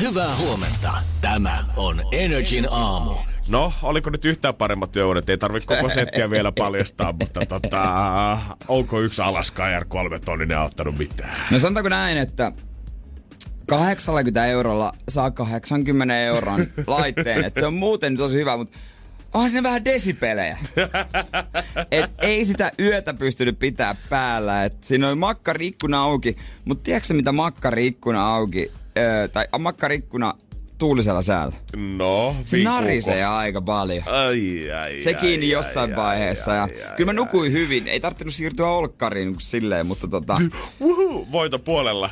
Hyvää huomenta. Tämä on Energin aamu. No, oliko nyt yhtään paremmat työunet? Ei tarvitse koko settiä vielä paljastaa, mutta tota, onko yksi Alaska r 3 tonninen auttanut mitään? No sanotaanko näin, että 80 eurolla saa 80 euron laitteen. että se on muuten tosi hyvä, mutta onhan siinä vähän desipelejä. Et ei sitä yötä pystynyt pitää päällä. Et siinä oli makkariikkuna auki, mutta tiedätkö mitä makkariikkuna auki, öö, tai makkariikkuna tuulisella säällä? No, Se narisee aika paljon. Ai, ai, Se kiinni ai, jossain ai, vaiheessa. ai, ja ai, kyllä mä ai, nukuin hyvin. Ei tarvinnut siirtyä olkkariin silleen, mutta tota... Uhu, voito puolella.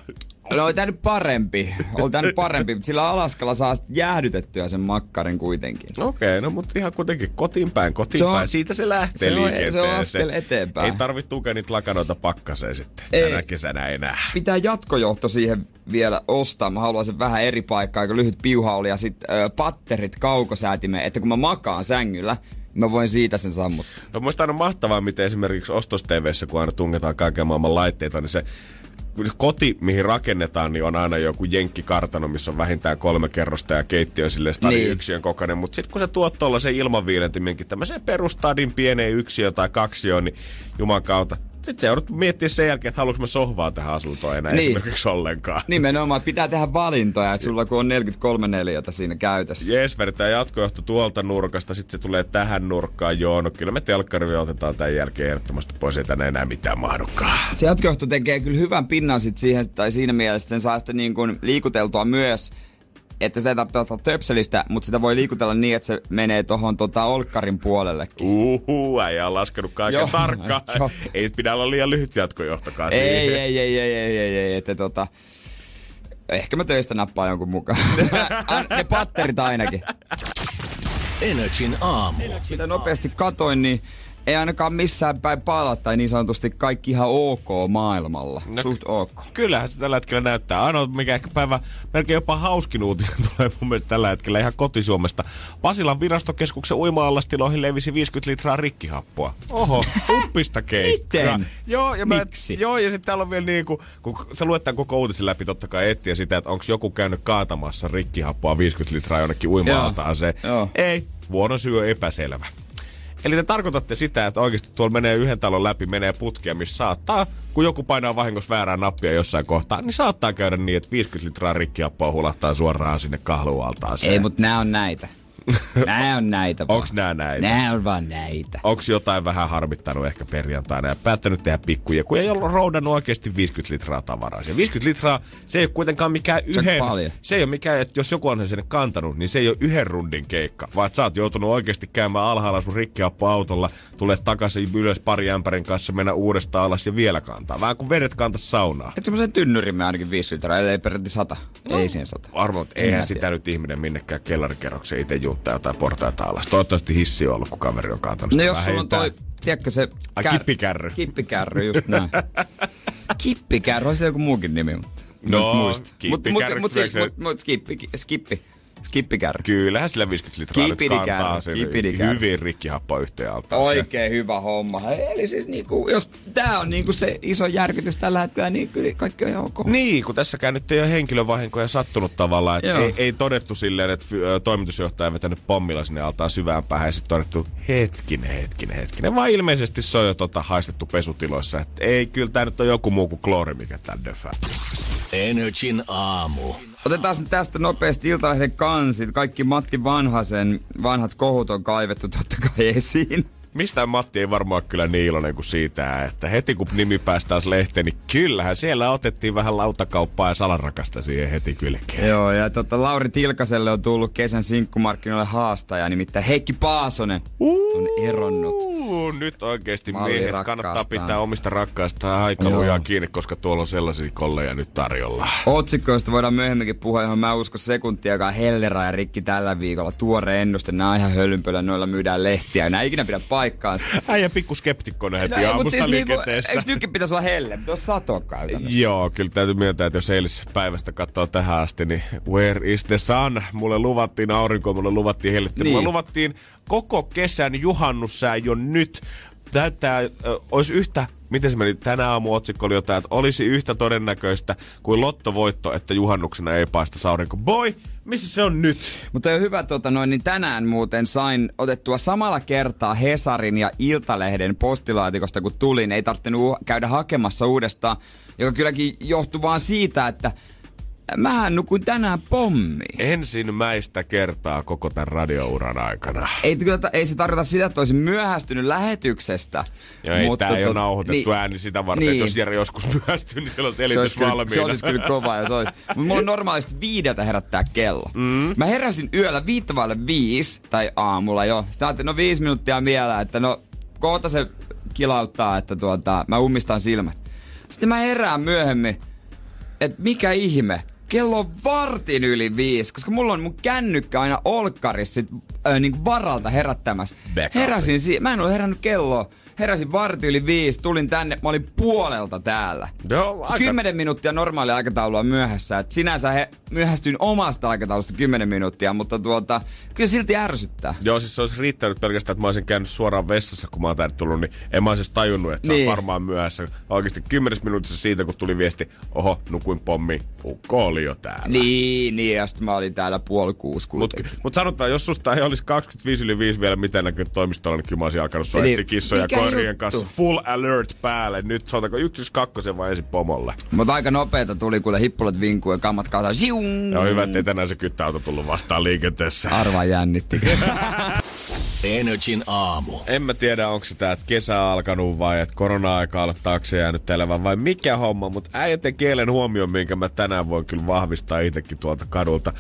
No oli tää nyt parempi. Oli tää nyt parempi. Sillä Alaskalla saa jäähdytettyä sen makkarin kuitenkin. Okei, okay, no mutta ihan kuitenkin kotiin päin, kotiin Se on- päin. Siitä se lähtee se on- liikenteeseen. se on askel eteenpäin. Ei tarvitse tukea niitä lakanoita pakkaseen sitten Ei. tänä kesänä enää. Pitää jatkojohto siihen vielä ostaa. Mä haluaisin vähän eri paikkaa, aika lyhyt piuha oli ja sitten patterit kaukosäätimeen, että kun mä makaan sängyllä, mä voin siitä sen sammuttaa. No muista aina mahtavaa, miten esimerkiksi ostos kun aina tungetaan kaiken maailman laitteita, niin kun se koti, mihin rakennetaan, niin on aina joku jenkkikartano, missä on vähintään kolme kerrosta ja keittiö sille stadin Niin. yksiön kokoinen. Mutta sitten kun se tuot tuollaisen ilmanviilentimenkin tämmöiseen perustadin pieneen yksiöön tai kaksioon, niin juman kautta. Sitten se joudut miettiä sen jälkeen, että haluanko mä sohvaa tähän asuntoon enää Niin. esimerkiksi ollenkaan. Nimenomaan, että pitää tehdä valintoja, että sulla kun on 43 neliötä siinä käytössä. Jees, vedetään jatkojohto tuolta nurkasta, sitten se tulee tähän nurkkaan. Joo, no kyllä me telkkari otetaan tämän jälkeen ehdottomasti pois, ei tänne enää mitään mahdukaan. Se jatkojohto tekee kyllä hyvän pinnan sit siihen, tai siinä mielessä, että sen saa sitten niin kuin liikuteltua myös, että sitä ei tarvitse ottaa töpselistä, mutta sitä voi liikutella niin, että se menee tuohon tota olkkarin puolellekin. Uhu, äijä on laskenut kaiken Joo, tarkkaan. joo. Ei pidä olla liian lyhyt jatkojohtokaan Ei, siihen. ei, ei, ei, ei, ei, ei, että tota... Ehkä mä töistä nappaan jonkun mukaan. An- ne patterit ainakin. Energin aamu. Mitä nopeasti katoin, niin ei ainakaan missään päin pala tai niin sanotusti kaikki ihan ok maailmalla. No, Suht ok. Kyllähän se tällä hetkellä näyttää. Ainoa, mikä ehkä päivä melkein jopa hauskin uutinen tulee mun mielestä tällä hetkellä ihan kotisuomesta. Pasilan virastokeskuksen uima-allastiloihin levisi 50 litraa rikkihappoa. Oho, uppista keikkaa. Miten? Joo, ja mä, Miksi? Joo, ja sitten täällä on vielä niin kuin, kun sä luet tämän koko uutisen läpi, totta kai etsiä sitä, että onko joku käynyt kaatamassa rikkihappoa 50 litraa jonnekin uima. Ei, vuoron syy on epäselvä. Eli te tarkoitatte sitä, että oikeasti tuolla menee yhden talon läpi, menee putkia, missä saattaa, kun joku painaa vahingossa väärää nappia jossain kohtaa, niin saattaa käydä niin, että 50 litraa rikkiappoa hulahtaa suoraan sinne kahlualtaaseen. Ei, mutta nää on näitä. Nää on näitä vaan. Onks nää näitä? Nää on vaan näitä. Onks jotain vähän harmittanut ehkä perjantaina ja päättänyt tehdä pikkuja, kun ei ole roudannut oikeasti 50 litraa tavaraa. Ja 50 litraa, se ei ole kuitenkaan mikään Se on yhden... paljon. Se ei ole mikään, että jos joku on sen sinne kantanut, niin se ei ole yhden rundin keikka, vaan sä oot joutunut oikeasti käymään alhaalla sun rikkiappo-autolla, tulee takaisin ylös pari ämpärin kanssa, mennä uudestaan alas ja vielä kantaa. Vähän kuin vedet kantas saunaa. Et semmoisen tynnyrimme ainakin 5 litraa, ei peräti 100. No. Ei siihen 100. Arvo, että En eihän mä sitä nyt ihminen minnekään kellarikerrokseen itse juuttaa jotain portaita alas. Toivottavasti hissi on ollut, kun kaveri on kantanut No jos sulla on toi, tiedätkö se... Ai, kippikärry. Kippikärry, just näin. Kippikärry, se joku muukin nimi, mutta... No, muista. Mut, mut, kippikärry, mut, kyllä siis, se- mut, mut skippi, skippi, skippikärry. Kyllähän sillä 50 litraa nyt kantaa sen hyvin rikkihappoa yhteen altaan. Oikein hyvä homma. Eli siis niinku, jos tää on niinku se iso järkytys tällä hetkellä, niin kyllä kaikki on ihan ok. Niin, kun tässäkään nyt ei ole henkilövahinkoja sattunut tavallaan. Ei, ei, todettu silleen, että toimitusjohtaja vetänyt pommilla sinne altaan syvään päähän ja sitten todettu hetkinen, hetkinen, hetkinen. Vaan ilmeisesti se on jo tota haistettu pesutiloissa. Että ei, kyllä tää nyt on joku muu kuin kloori, mikä tän döfää. Energin aamu. Otetaan nyt tästä nopeasti Iltalehden kansit. Kaikki Matti Vanhasen vanhat kohut on kaivettu totta kai esiin. Mistään Matti ei varmaan kyllä niin iloinen kuin siitä, että heti kun nimi pääsi taas lehteen, niin kyllähän siellä otettiin vähän lautakauppaa ja salarakasta siihen heti kylkeen. Joo, ja tota, Lauri Tilkaselle on tullut kesän sinkkumarkkinoille haastaja, nimittäin Heikki Paasonen on eronnut. Juu, nyt oikeesti Malli miehet rakkaastaan. kannattaa pitää omista rakkaista aika lujaa kiinni, koska tuolla on sellaisia kolleja nyt tarjolla. Otsikkoista voidaan myöhemminkin puhua, johon mä uskon sekuntiakaan Hellera ja Rikki tällä viikolla. Tuore ennuste, on ihan hölynpölä, noilla myydään lehtiä. Ei ikinä pidä paikkaansa. Äijä pikku skeptikkona heti No aamusta siis niinku, liikenteestä. eikö nytkin pitäisi olla helle? Pitäisi sato käytännössä. Joo, kyllä täytyy myöntää, että jos eilispäivästä katsoo tähän asti, niin where is the sun? Mulle luvattiin aurinko, mulle luvattiin helletti. Niin. Mulle luvattiin koko kesän juhannussää jo nyt. Näyttää, äh, olisi yhtä, miten se meni, tänä aamu otsikko oli jotain, että olisi yhtä todennäköistä kuin lottovoitto, että juhannuksena ei paista aurinko. Boy, missä se on nyt? Mutta on hyvä, tota noin, niin tänään muuten sain otettua samalla kertaa Hesarin ja Iltalehden postilaatikosta, kun tulin. Ei tarvinnut käydä hakemassa uudestaan, joka kylläkin johtuu vaan siitä, että mähän nukuin tänään pommiin. Ensimmäistä kertaa koko tämän radiouran aikana. Ei, kyllä, ei se tarkoita sitä, että olisin myöhästynyt lähetyksestä. Ja ei, mutta tää ei ole tot- nauhoitettu niin, ääni sitä varten, niin. että jos Jere joskus myöhästyy, niin siellä on se selitys kyllä, valmiina. se olisi kyllä kova ja se olisi. Mutta mulla on normaalisti viideltä herättää kello. Mm. Mä heräsin yöllä viittavaille viisi, tai aamulla jo. Sitten ajattelin, no viisi minuuttia vielä, että no kohta se kilauttaa, että tuota, mä ummistan silmät. Sitten mä herään myöhemmin, että mikä ihme. Kello on vartin yli viisi, koska mulla on mun kännykkä aina olkkarissa sit, äh, niin varalta herättämässä. Backup. Heräsin, si- mä en ole herännyt kelloa. Heräsin varti yli viisi, tulin tänne, mä olin puolelta täällä. Joo, aika... Kymmenen minuuttia normaali aikataulua myöhässä. Et sinänsä he myöhästyin omasta aikataulusta 10 minuuttia, mutta tuota, kyllä silti ärsyttää. Joo, siis se olisi riittänyt pelkästään, että mä olisin käynyt suoraan vessassa, kun mä oon tänne tullut, niin en mä olisi edes tajunnut, että niin. Sä varmaan myöhässä. Oikeasti kymmenes minuutissa siitä, kun tuli viesti, oho, nukuin pommi, ukko oli jo täällä. Niin, niin, ja sitten mä olin täällä puoli kuusi Mut, kuitenkin. mut sanotaan, jos susta ei olisi 25 yli 5 vielä mitään näkynyt toimistolla, niin kyllä mä olisin alkanut soitti Eli kissoja koirien juttu? kanssa. Full alert päälle. Nyt soitako yksi kakkosen vai ensin pomolle. Mutta aika nopeeta tuli, kuule hippulat vinkuu ja kammat! Ja on hyvä, ettei tänään se kyttäauto tullut vastaan liikenteessä. Arva jännitti. Energin aamu. En mä tiedä, onko se tää, että kesä on alkanut vai että korona-aika on taakse jäänyt elävän vai mikä homma, mutta äijäten kielen huomioon, minkä mä tänään voin kyllä vahvistaa itsekin tuolta kadulta.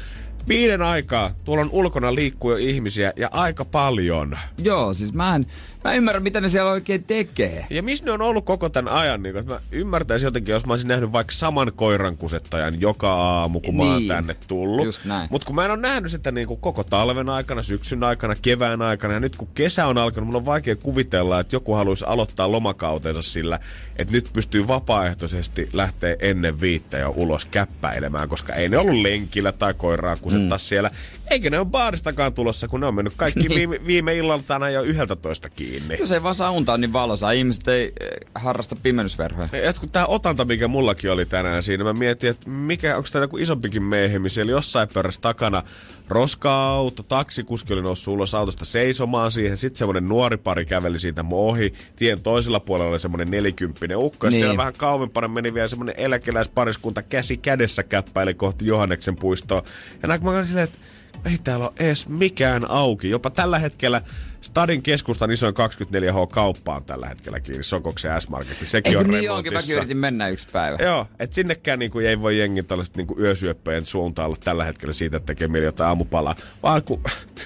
Viiden aikaa tuolla on ulkona liikkuu jo ihmisiä ja aika paljon. Joo, siis mä en, mä en ymmärrä, mitä ne siellä oikein tekee. Ja missä ne on ollut koko tämän ajan? Niin, että mä ymmärtäisin jotenkin, jos mä olisin nähnyt vaikka saman koiran kusettajan joka aamu, kun mä oon Niin, tänne tullut. Mutta kun mä en ole nähnyt sitä niin kuin koko talven aikana, syksyn aikana, kevään aikana, ja nyt kun kesä on alkanut, mun on vaikea kuvitella, että joku haluaisi aloittaa lomakautensa sillä, että nyt pystyy vapaaehtoisesti lähteä ennen viittä jo ulos käppäilemään, koska ei ne ollut lenkillä tai koiraa kusettaa mm. siellä. Eikä ne ole baaristakaan tulossa, kun ne on mennyt kaikki viime, viime illaltana jo yhdeltä toista kiinni. Jos ei vaan saa untaa niin valosaa, ihmiset ei eh, harrasta pimennysverhoja. Kun tää otanta, mikä mullakin oli tänään siinä, mä mietin, että mikä, onko tää joku isompikin meihemi. Siellä jossain pöydässä takana roska-auto, taksikuski oli noussut ulos autosta seisomaan siihen. Sitten semmonen nuori pari käveli siitä mun ohi. Tien toisella puolella oli semmonen nelikymppinen ukko. Ja Niin. niin. vähän kauempana meni vielä semmonen eläkeläispariskunta käsi kädessä käppäili kohti Johanneksen puistoa. Ja näin mä silleen, että ei täällä ole edes mikään auki. Jopa tällä hetkellä Stadin keskustan isoin 24H-kauppa on tällä hetkellä kiinni. Sokoksen S-Marketti. Sekin Eikö on niin onkin? Mäkin yritin mennä yksi päivä. Joo, että sinnekään niinku ei voi jengi tällaiset niinku yösyöppöjen suuntaan olla tällä hetkellä siitä, että tekee mieli jotain aamupalaa. Vaan kun,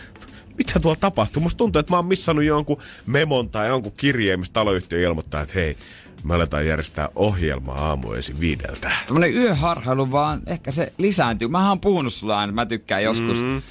mitä tuolla tapahtuu? Musta tuntuu, että mä oon missannut jonkun memon tai jonkun kirjeen, mistä taloyhtiö ilmoittaa, että hei, me aletaan järjestää ohjelma aamuesi viideltä. Tämmönen yöharhailu vaan, ehkä se lisääntyy. Mä oon puhunut sulle aina, mä tykkään joskus mm.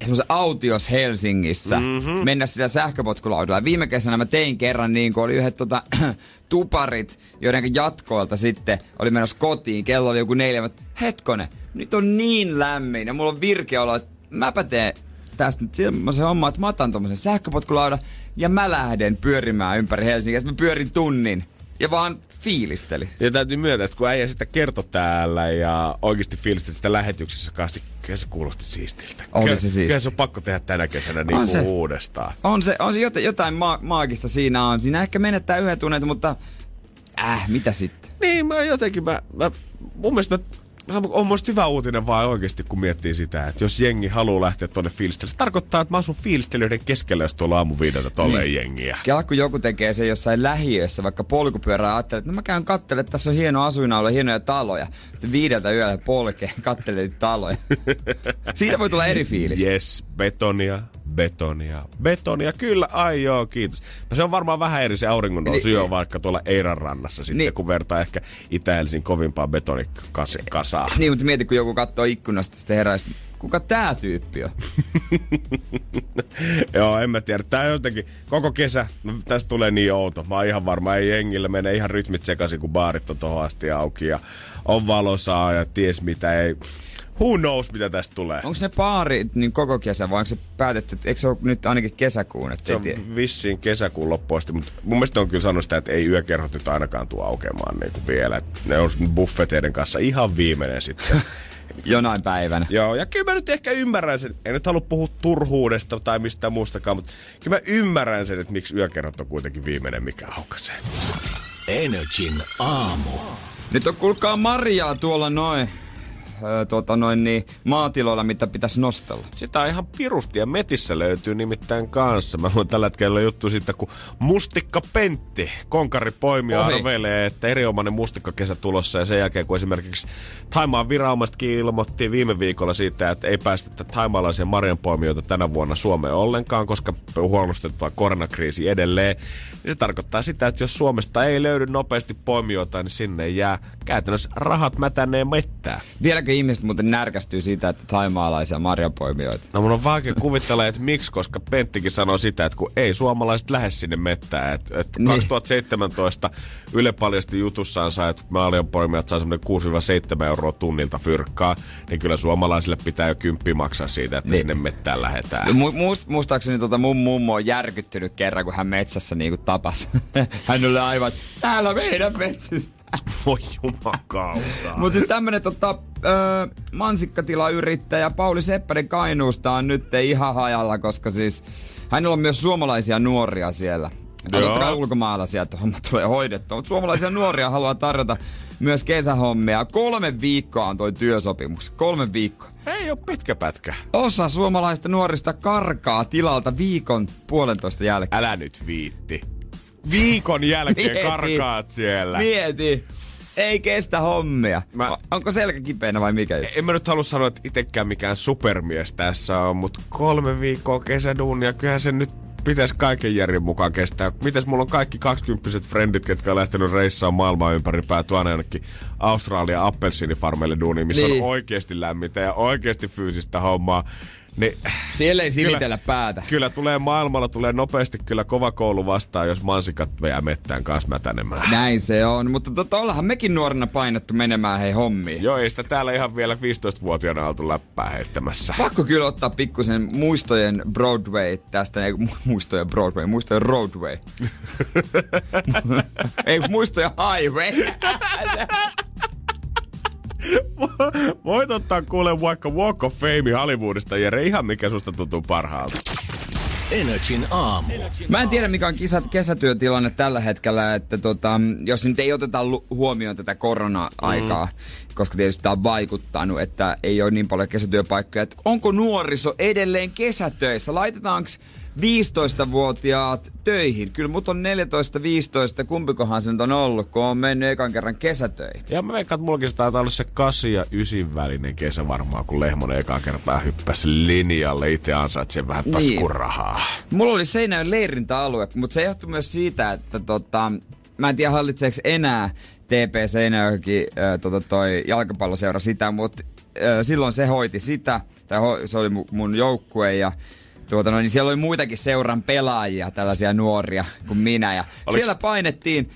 semmoisen autios Helsingissä mm-hmm. mennä sillä sähköpotkulaudalla. Viime kesänä mä tein kerran niin, kun oli yhdet tota, tuparit, joiden jatkoilta sitten oli menossa kotiin. Kello oli joku neljä. Mä, hetkone, nyt on niin lämmin ja mulla on virkeä olo, että mäpä teen tästä nyt semmoisen homman, että mä otan tommosen sähköpotkulaudan ja mä lähden pyörimään ympäri Helsinkiä. Mä pyörin tunnin ja vaan fiilisteli. Ja täytyy myöntää, että kun äijä sitä kertoi täällä ja oikeasti fiilisti sitä lähetyksessä kanssa, niin kyllä se kuulosti siistiltä. Oli kyllä, se siisti. Kyllä se on pakko tehdä tänä kesänä niin On se. uudestaan. On se, on se jotain, jotain ma- maagista siinä on. Siinä ehkä menettää yhden tunnin, mutta äh, mitä sitten? Niin, mä jotenkin, mä, mä mun mielestä mä, on musta hyvä uutinen vaan oikeasti, kun miettii sitä, että jos jengi haluaa lähteä tuonne fiilistelyyn. Se tarkoittaa, että mä asun fiilistelijöiden keskellä, jos tuolla aamu viideltä tolleen Niin. jengiä. Kela, kun joku tekee se jossain lähiössä, vaikka polkupyörää, ajattelee, että no mä käyn kattelemaan, että tässä on hieno asuinaula, hienoja taloja. Sitten viideltä yöllä polkee, kattelee niitä taloja. Siitä voi tulla eri fiilis. Yes, betonia, betonia, betonia. Kyllä, ai joo, kiitos. No se on varmaan vähän eri se auringon nousu jo vaikka tuolla Eiran rannassa sitten, Niin. kun vertaa ehkä itä kovimpaa betonikasaa. Niin, mutta mieti, kun joku katsoo ikkunasta, sitten herää, sitten, kuka tää tyyppi on? Joo, en mä tiedä. Tää jotenkin koko kesä, no tästä tulee niin outo. Mä oon ihan varma, ei jengillä mene ihan rytmit sekaisin, kun baarit on tohon asti auki ja on valosaa ja ties mitä ei. Who knows, mitä tästä tulee. Onko ne paarit niin koko kesä vai onko se päätetty, että eikö se ole nyt ainakin kesäkuun? Että Se on vissiin kesäkuun loppuun asti, mutta mun mielestä on kyllä sanonut sitä, että ei yökerhot nyt ainakaan tule aukeamaan niin kuin vielä. Et ne on buffeteiden kanssa ihan viimeinen sitten. jonain päivänä. Joo, ja kyllä mä nyt ehkä ymmärrän sen. En nyt halua puhua turhuudesta tai mistään muustakaan, mutta kyllä mä ymmärrän sen, että miksi yökerhot on kuitenkin viimeinen, mikä aukaisee. Energin aamu. Nyt on kuulkaa marjaa tuolla noin, tuota noin niin, maatiloilla, mitä pitäisi nostella. Sitä on ihan pirusti ja metissä löytyy nimittäin kanssa. Mä luin tällä hetkellä juttu siitä, kun Mustikka Pentti, konkari poimija Ohi. arveilee, että erinomainen mustikkakesä tulossa. Ja sen jälkeen, kun esimerkiksi Taimaan viranomaisetkin ilmoitti viime viikolla siitä, että ei päästetä taimaalaisia marjanpoimijoita tänä vuonna Suomeen ollenkaan, koska huolestettua koronakriisi edelleen. Niin se tarkoittaa sitä, että jos Suomesta ei löydy nopeasti poimijoita, niin sinne jää käytännössä rahat mätäneen mettää. Vieläkö ihmiset muuten närkästyy siitä, että taimaalaisia marjapoimijoita? No mun on vaikea kuvitella, että miksi, koska Penttikin sanoi sitä, että kun ei suomalaiset lähde sinne mettään. Että et Niin. 2017 Yle paljasti jutussaan sai, että maalianpoimijat saa semmoinen 6-7 euroa tunnilta fyrkkaa, niin kyllä suomalaisille pitää jo kymppi maksaa siitä, että Niin. sinne mettään lähdetään. Mu- muist- muistaakseni tota mun mummo on järkyttynyt kerran, kun hän metsässä niinku tapas. hän oli aivan, täällä meidän metsässä. Voi jumakauta. Mutta siis tämmönen tota, öö, mansikkatilayrittäjä Pauli Seppänen Kainuusta on nyt ihan hajalla, koska siis hänellä on myös suomalaisia nuoria siellä. Ja totta kai ulkomaalaisia, että homma tulee hoidettua. Mutta suomalaisia nuoria haluaa tarjota myös kesähommia. Kolme viikkoa on toi työsopimus. Kolme viikkoa. Ei ole pitkä pätkä. Osa suomalaista nuorista karkaa tilalta viikon puolentoista jälkeen. Älä nyt viitti. Viikon jälkeen Mieti. karkaat siellä. Mieti! Ei kestä hommia. Mä-. Onko selkä kipeänä vai mikä? En mä nyt halua sanoa, että itekään mikään supermies tässä on, mutta kolme viikkoa kesäduunia, kyllähän se nyt pitäisi kaiken järjen mukaan kestää. Mites mulla on kaikki 20 frendit, ketkä on lähtenyt reissaan maailmaa ympäri päätyä aina jonnekin Australia appelsiinifarmeille duuniin, missä Niin. on oikeasti lämmintä ja oikeasti fyysistä hommaa. Niin, Siellä ei silitellä päätä. kyllä tulee maailmalla tulee nopeasti kyllä kova koulu vastaan, jos mansikat jää mettään kanssa mätänemään. Näin se on, mutta tota, ollahan mekin nuorena painettu menemään hei hommiin. Joo, ei sitä täällä ihan vielä 15-vuotiaana oltu läppää heittämässä. Pakko kyllä ottaa pikkusen muistojen Broadway tästä, ei mu- muistojen Broadway, muistojen Roadway. ei muistojen Highway. Voit ottaa kuule vaikka Walk of Fame Hollywoodista, Jere, ihan mikä susta tuntuu parhaalta. Energin aamu. Mä en tiedä, mikä on kesä, kesätyötilanne tällä hetkellä, että tota, jos nyt ei oteta lu- huomioon tätä korona-aikaa, mm. koska tietysti tämä on vaikuttanut, että ei ole niin paljon kesätyöpaikkoja. Että onko nuoriso edelleen kesätöissä? Laitetaanko 15-vuotiaat töihin? Kyllä mut on 14-15, kumpikohan se nyt on ollut, kun on mennyt ekan kerran kesätöihin. Ja mä veikkaan, että mullakin taitaa olla se 8 ja 9 välinen kesä varmaan, kun Lehmonen ekaa kertaa hyppäsi linjalle. Itse ansaitsee vähän Niin. taskurahaa. Mulla oli Seinäjoen leirintäalue, mutta se johtui myös siitä, että tota, mä en tiedä hallitseeko enää TP Seinäjoki äh, tota toi jalkapalloseura sitä, mutta äh, silloin se hoiti sitä, tai ho, se oli mu- mun joukkue ja tuota, no, niin siellä oli muitakin seuran pelaajia, tällaisia nuoria kuin minä. Ja Oliks- siellä painettiin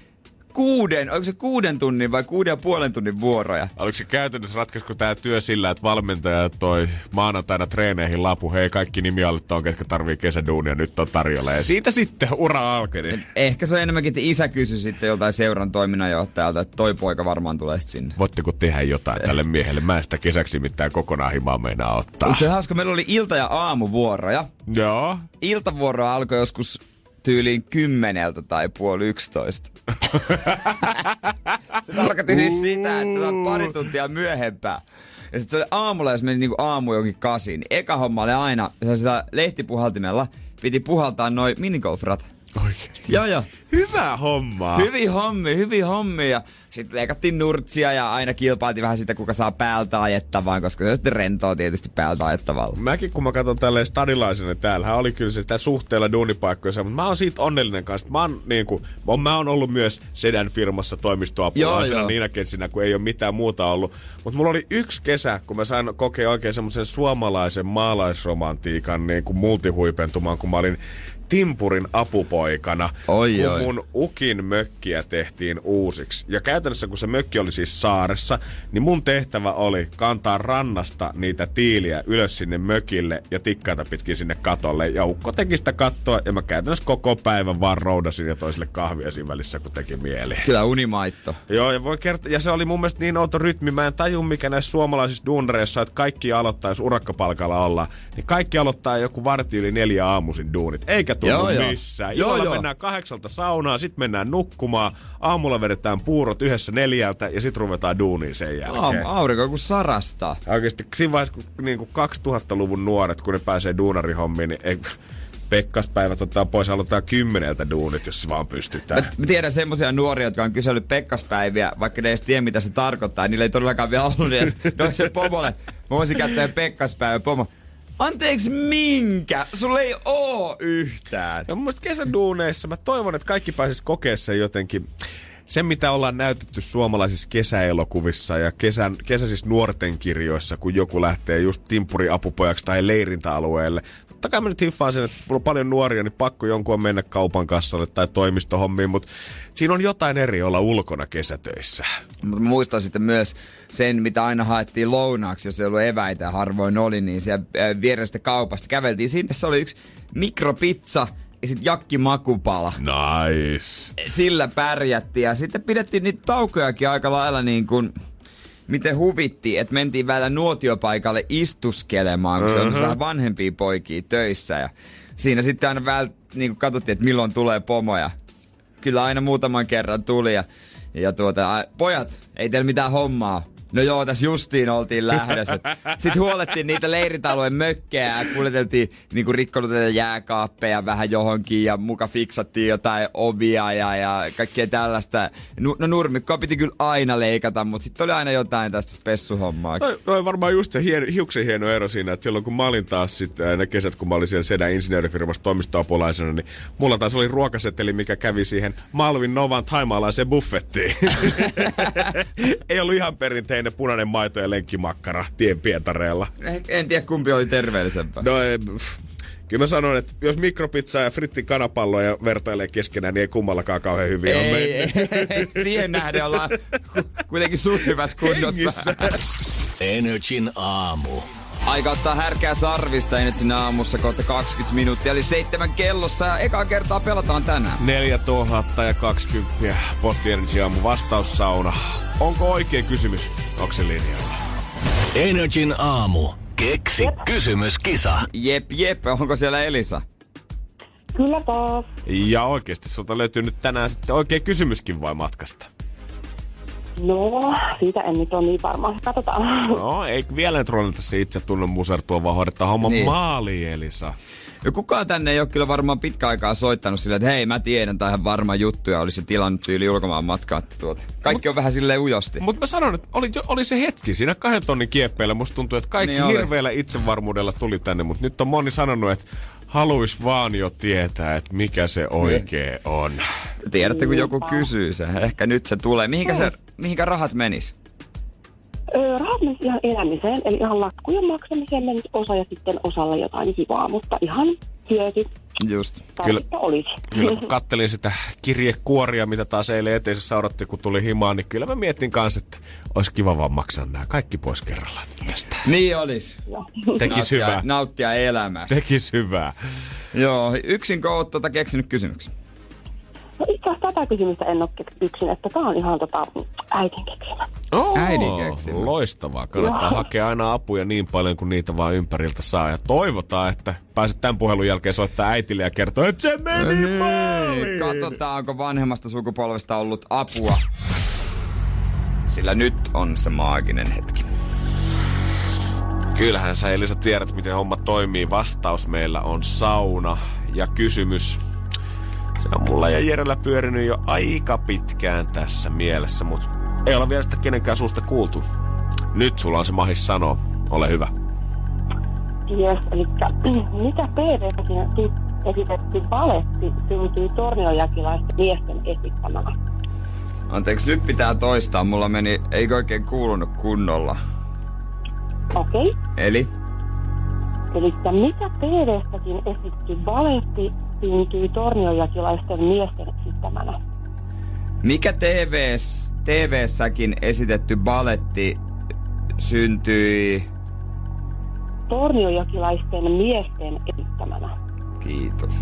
kuuden, onko se kuuden tunnin vai kuuden ja puolen tunnin vuoroja? Oliko se käytännössä ratkaisko tämä työ sillä, että valmentaja toi maanantaina treeneihin lapu, hei kaikki nimi alle tuon, ketkä tarvii kesäduunia, nyt on tarjolla. Ja siitä sitten ura alkoi. Ehkä se on enemmänkin, että isä kysyi sitten joltain seuran toiminnanjohtajalta, että toi poika varmaan tulee sinne. Voitteko tehdä jotain tälle miehelle? Mä en sitä kesäksi mitään kokonaan himaa meinaa ottaa. Mutta se on hauska, meillä oli ilta- ja aamuvuoroja. Joo. Iltavuoro alkoi joskus tyyliin kymmeneltä tai puoli yksitoista. se tarkoitti siis sitä, että sä oot pari tuntia myöhempää. Ja sitten se oli aamulla, jos meni niinku aamu jonkin kasiin, niin eka homma oli aina sellaisella lehtipuhaltimella piti puhaltaa noin minigolfrat. Oikeesti. Joo, joo. Hyvä homma. Hyvin hommi, hyvin hommi. Ja sitten leikattiin nurtsia ja aina kilpailtiin vähän sitä, kuka saa päältä ajettavaa, koska se on sitten rentoa tietysti päältä ajettavalla. Mäkin kun mä katson tälleen stadilaisena täällä, oli kyllä sitä suhteella duunipaikkoja, mutta mä oon siitä onnellinen kanssa. Mä oon, niin kuin, mä oon ollut myös Sedan firmassa toimistoapulaisena niinä kesinä, kun ei ole mitään muuta ollut. Mutta mulla oli yksi kesä, kun mä sain kokea oikein semmoisen suomalaisen maalaisromantiikan niin kuin multihuipentumaan, kun mä olin Timpurin apupoikana, oi, kun oi. mun ukin mökkiä tehtiin uusiksi. Ja käytännössä, kun se mökki oli siis saaressa, niin mun tehtävä oli kantaa rannasta niitä tiiliä ylös sinne mökille ja tikkaita pitkin sinne katolle. Ja ukko teki sitä kattoa ja mä käytännössä koko päivän vaan roudasin ja toiselle kahvia siinä välissä, kun teki mieli. Kyllä unimaitto. Joo, ja, voi kertoa, ja se oli mun mielestä niin outo rytmi. Mä en taju, mikä näissä suomalaisissa duunareissa, että kaikki aloittaa, jos urakkapalkalla ollaan, niin kaikki aloittaa joku varti yli neljä aamuisin duunit. Eikä tunnu Joo, missään. Joo, Illalla joo. mennään kahdeksalta saunaan, sitten mennään nukkumaan, aamulla vedetään puurot yhdessä neljältä ja sitten ruvetaan duuniin sen jälkeen. Aam, aurinko kun sarastaa. Oikeasti siinä vaiheessa, kun niin kuin 2000-luvun nuoret, kun ne pääsee duunarihommiin, niin ei, pekkaspäivät ottaa pois, aloittaa kymmeneltä duunit, jos vaan pystytään. Mä tiedän semmoisia nuoria, jotka on kysellyt pekkaspäiviä, vaikka ne ei edes tiedä, mitä se tarkoittaa. Niillä ei todellakaan vielä ollut, niin no se pomolle. Mä voisin käyttää pekkaspäivä pomo. Anteeksi, minkä? Sulla ei oo yhtään. Ja mun kesäduuneissa mä toivon, että kaikki pääsis kokea sen jotenkin se, mitä ollaan näytetty suomalaisissa kesäelokuvissa ja kesän, kesäisissä nuorten kirjoissa, kun joku lähtee just timpuriapupojaksi tai leirintäalueelle. Totta kai mä nyt hiffaan sen, että mulla on paljon nuoria, niin pakko jonkun on mennä kaupan kassalle tai toimistohommiin, mutta siinä on jotain eri olla ulkona kesätöissä. Mutta mä muistan sitten myös sen, mitä aina haettiin lounaaksi, jos ei ollut eväitä ja harvoin oli, niin siellä äh, vierestä kaupasta käveltiin. Sinne se oli yksi mikropizza ja sitten jakki makupala. Nice. Sillä pärjättiin ja sitten pidettiin niitä taukojakin aika lailla niin kuin miten huvitti, että mentiin välillä nuotiopaikalle istuskelemaan, kun se on vähän vanhempia poikia töissä. Ja siinä sitten aina välillä niin katsottiin, että milloin tulee pomoja. Kyllä aina muutaman kerran tuli ja, ja tuota, pojat, ei teillä mitään hommaa. No joo, tässä justiin oltiin lähdössä. Sitten huolettiin niitä leiritalojen mökkejä ja kuljeteltiin niinku rikkonuteita jääkaappeja vähän johonkin ja muka fiksattiin jotain ovia ja, ja kaikkea tällaista. Nu, no nurmikkoa piti kyllä aina leikata, mutta sitten oli aina jotain tästä spessuhommaa. No, no varmaan just se hien, hiuksen hieno ero siinä, että silloin kun mä olin taas sit, ää, ne kesät, kun mä olin siellä Sedän insinöörifirmassa toimistoapulaisena, niin mulla taas oli ruokaseteli, mikä kävi siihen Malvin Novan taimaalaiseen buffettiin. Ei ollut ihan perinteinen punainen maito ja lenkkimakkara tien pietareella. Eh, En tiedä kumpi oli terveellisempää. No, ei, pff. kyllä mä sanon, että jos mikropizzaa ja fritti kanapalloja vertailee keskenään, niin ei kummallakaan kauhean hyvin ole Ei, mennyt. ei, siihen nähden ollaan ku- kuitenkin suht hyvässä kunnossa. Hengissä. Energin aamu. Aika ottaa härkää sarvista ei nyt sinne aamussa kohta 20 minuuttia, eli seitsemän kellossa ja ekaa kertaa pelataan tänään. 4000 ja 20 Potti aamu vastaussauna. Onko oikea kysymys? Onko se linjalla? Energin aamu. Keksi kysymyskisa. Jep, jep, onko siellä Elisa? Kyllä taas. Ja oikeasti sulta löytyy nyt tänään sitten oikea kysymyskin vai matkasta? No, siitä en nyt ole niin varma. Katsotaan. No, ei vielä nyt ruvenneta se itse tunne musertua, vaan hoidetaan homma niin. Niin. maaliin, Elisa. Ja kukaan tänne ei ole kyllä varmaan pitkä aikaa soittanut silleen, että hei mä tiedän, tai ihan varma juttu ja olisi tilannut tyyli ulkomaan matkaa. että Tuota. Kaikki on vähän silleen ujosti. Mutta mä sanon, että oli, oli se hetki siinä kahden tonnin kieppeillä. Musta tuntuu, että kaikki Niin niin oli. hirveällä itsevarmuudella tuli tänne, mutta nyt on moni sanonut, että haluais vaan jo tietää, että mikä se oikee on. Tiedätte, kun joku kysyy se, ehkä nyt se tulee. Mihinkä, se, mihinkä rahat menis? Öö, rahat menisi ihan elämiseen, eli ihan lakkujen maksamiseen menisi osa ja sitten osalla jotain kivaa, mutta ihan hyöty Just. olisi. Kyllä kun kattelin sitä kirjekuoria, mitä taas eilen eteisessä odotti, kun tuli himaan, niin kyllä mä mietin kanssa, että olisi kiva vaan maksaa nämä kaikki pois kerrallaan tästä. Niin olis. Tekis Nauttia- hyvää. Nauttia elämästä. Tekis hyvää. Joo, yksin kun oot tota keksinyt kysymyksen? No itse asiassa tätä kysymystä en ole yksin, että tämä on ihan tota, äitin keksimä. Oh, Äidin keksimä. Loistavaa. Kannattaa Joo. hakea aina apuja niin paljon kuin niitä vaan ympäriltä saa. Ja toivotaan, että pääset tämän puhelun jälkeen soittaa äitille ja kertoo, että se meni maaliin. Katsotaan, onko vanhemmasta sukupolvesta ollut apua. Sillä nyt on se maaginen hetki. Kyllähän sä Elisa tiedät, miten homma toimii. Vastaus meillä on sauna ja kysymys. Se on mulla ja Jerellä pyörinyt jo aika pitkään tässä mielessä, mutta ei ole vielä sitä kenenkään suusta kuultu. Nyt sulla on se mahis sanoa. Ole hyvä. Yes, eli mitä TV-ssä esitetty baletti syntyi torniojakilaisten miesten esittämänä? Anteeksi, nyt pitää toistaa. Mulla meni, ei oikein kuulunut kunnolla. Okei. Okay. Eli? Eli mitä TV-stäkin esitetty baletti syntyi torniojakilaisten miesten esittämänä? Mikä TVs, TV-säkin esitetty baletti syntyi... Torniojakilaisten miesten esittämänä. Kiitos.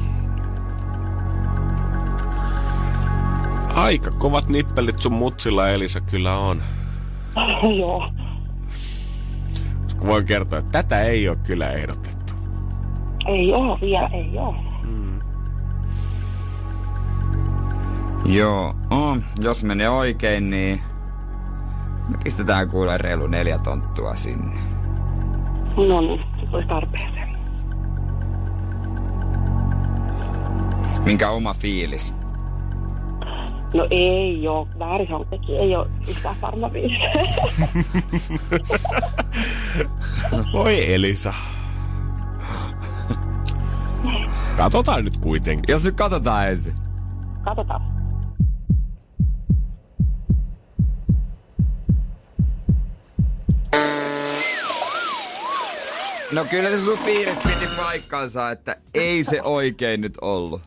Aika kovat nippelit sun mutsilla Elisa kyllä on. Joo. Voin kertoa, että tätä ei ole kyllä ehdotettu. Ei oo vielä, ei oo. Joo, oh, jos menee oikein, niin me pistetään kuule reilu neljä tonttua sinne. No niin, se olisi tarpeeseen. Minkä oma fiilis? No ei joo, väärisontekin ei ole yhtään varma Voi Elisa. Katsotaan nyt kuitenkin. Jos nyt katsotaan ensin. Katsotaan. No kyllä se sun fiilis piti paikkansa, että ei se oikein nyt ollut.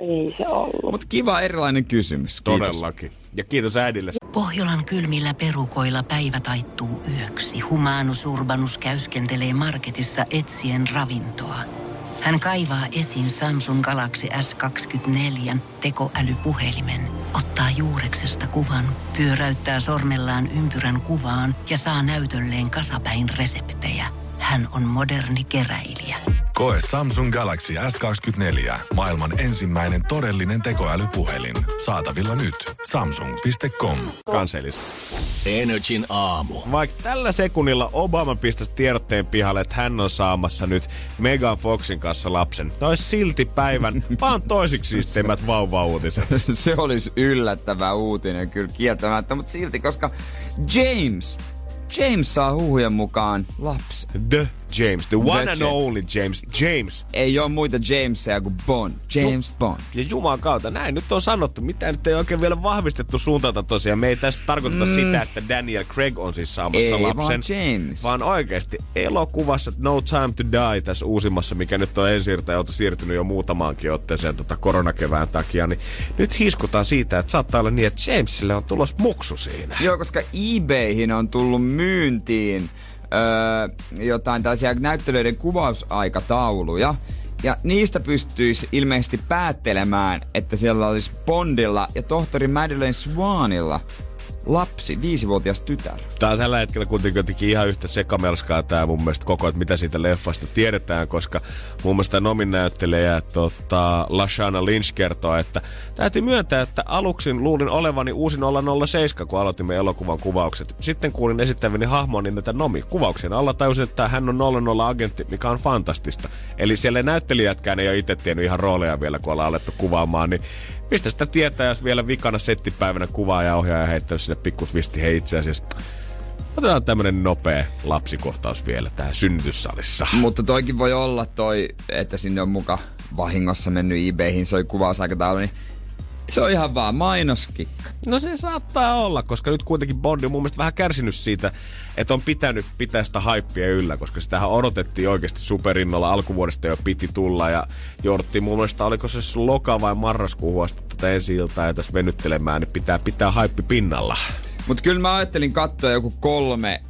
Ei se ollut. Mutta kiva erilainen kysymys. Kiitos. Todellakin. Ja kiitos äidille. Pohjolan kylmillä perukoilla päivä taittuu yöksi. Humanus Urbanus käyskentelee marketissa etsien ravintoa. Hän kaivaa esiin Samsung Galaxy S24 tekoälypuhelimen, ottaa juureksesta kuvan, pyöräyttää sormellaan ympyrän kuvaan ja saa näytölleen kasapäin reseptejä – hän on moderni keräilijä. Koe Samsung Galaxy S24. Maailman ensimmäinen todellinen tekoälypuhelin. Saatavilla nyt. Samsung.com. Kanselis. Energin aamu. Vaikka tällä sekunnilla Obama pistäisi tiedotteen pihalle, että hän on saamassa nyt Megan Foxin kanssa lapsen. Olisi silti päivän vaan toisiksi siisteimmät vauva-uutiset. Se olisi yllättävä uutinen kyllä kieltämättä, mutta silti, koska James James saa huhujen mukaan lapsen. The James, the one the and James. only James. James. Ei ole muita Jamesia kuin Bond. James Ju- Bond. Ja Jumalan kautta, näin nyt on sanottu. Mitä nyt ei oikein vielä vahvistettu suuntaalta tosiaan. Me ei tästä tarkoiteta mm. sitä, että Daniel Craig on siis saamassa ei, lapsen. Vaan James. Vaan oikeasti elokuvassa No Time to Die tässä uusimmassa, mikä nyt on ensi siirtynyt jo muutamaankin otteeseen tota koronakevään takia, niin nyt hiskutaan siitä, että saattaa olla niin, että Jamesille on tulos muksu siinä. Joo, koska eBayhin on tullut myyntiin öö, jotain tällaisia näyttelyiden kuvausaikatauluja. Ja niistä pystyisi ilmeisesti päättelemään, että siellä olisi Bondilla ja tohtori Madeleine Swanilla lapsi, viisivuotias tytär. Tää on tällä hetkellä kuitenkin ihan yhtä sekamelskaa tää mun mielestä koko, että mitä siitä leffasta tiedetään, koska mun mielestä Nomin näyttelijä tota, Lashana Lynch kertoo, että täytyy myöntää, että aluksi luulin olevani uusi 007, kun aloitimme elokuvan kuvaukset. Sitten kuulin esittäväni hahmoa nimeltä Nomi. Kuvauksen alla tajusin, että hän on 00-agentti, mikä on fantastista. Eli siellä näyttelijätkään ei ole itse tiennyt ihan rooleja vielä, kun ollaan alettu kuvaamaan, niin Mistä sitä tietää, jos vielä vikana settipäivänä kuvaa ja ohjaaja heittänyt sinne twisti, hei itse asiassa Otetaan tämmönen nopea lapsikohtaus vielä tähän synnytyssalissa. Mutta toikin voi olla toi, että sinne on muka vahingossa mennyt eBayhin, soi kuvausaikataulu, niin se on ihan vaan mainoskikka. No se saattaa olla, koska nyt kuitenkin Bondi on mun mielestä vähän kärsinyt siitä, että on pitänyt pitää sitä haippia yllä, koska sitähän odotettiin oikeasti superinnolla. Alkuvuodesta jo piti tulla ja jouduttiin mun mielestä, oliko se loka vai marraskuun asti tätä ensi ja tässä venyttelemään, niin pitää pitää haippi pinnalla. Mutta kyllä mä ajattelin katsoa joku kolme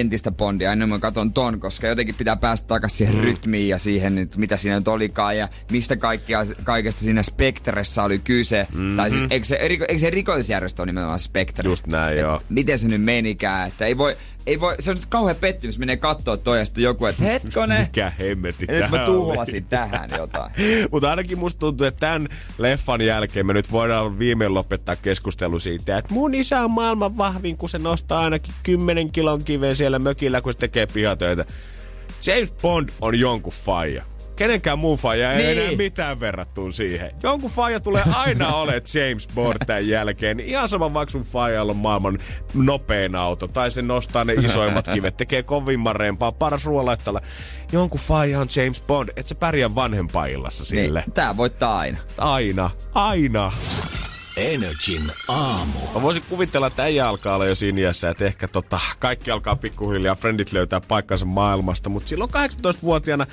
entistä Bondia ennen kuin katon ton, koska jotenkin pitää päästä takaisin siihen mm. rytmiin ja siihen, että mitä siinä nyt olikaan ja mistä kaikkia, kaikesta siinä Spectressa oli kyse. Mm-hmm. Tai siis, eikö se, eikö se rikollisjärjestö ole nimenomaan Spectre? Just näin, joo. Miten se nyt menikään, että ei voi, ei voi, se on kauhean pettymys, menee kattoo toi ja joku, että hetkone. Mikä hemmetti Nyt mä tuhlasin tähän jotain. Mutta ainakin musta tuntuu, että tämän leffan jälkeen me nyt voidaan viimein lopettaa keskustelu siitä, että mun isä on maailman vahvin, kun se nostaa ainakin 10 kilon kiven siellä mökillä, kun se tekee pihatöitä. James Bond on jonkun faija kenenkään muun faija ei Niin. enää mitään verrattua siihen. Jonkun faija tulee aina ole James Bond tämän jälkeen. Niin ihan sama vaikka sun faijalla on maailman nopein auto. Tai se nostaa ne isoimmat kivet, tekee kovimman rempaa, paras ruoanlaittalla. Jonkun faija on James Bond, et sä pärjää vanhempaillassa sille. Niin, tää voittaa aina. Aina, aina. Energin aamu. Mä voisin kuvitella, että äijä alkaa olla jo siinä iässä, että ehkä tota, kaikki alkaa pikkuhiljaa, frendit löytää paikkansa maailmasta. Mutta silloin 18-vuotiaana,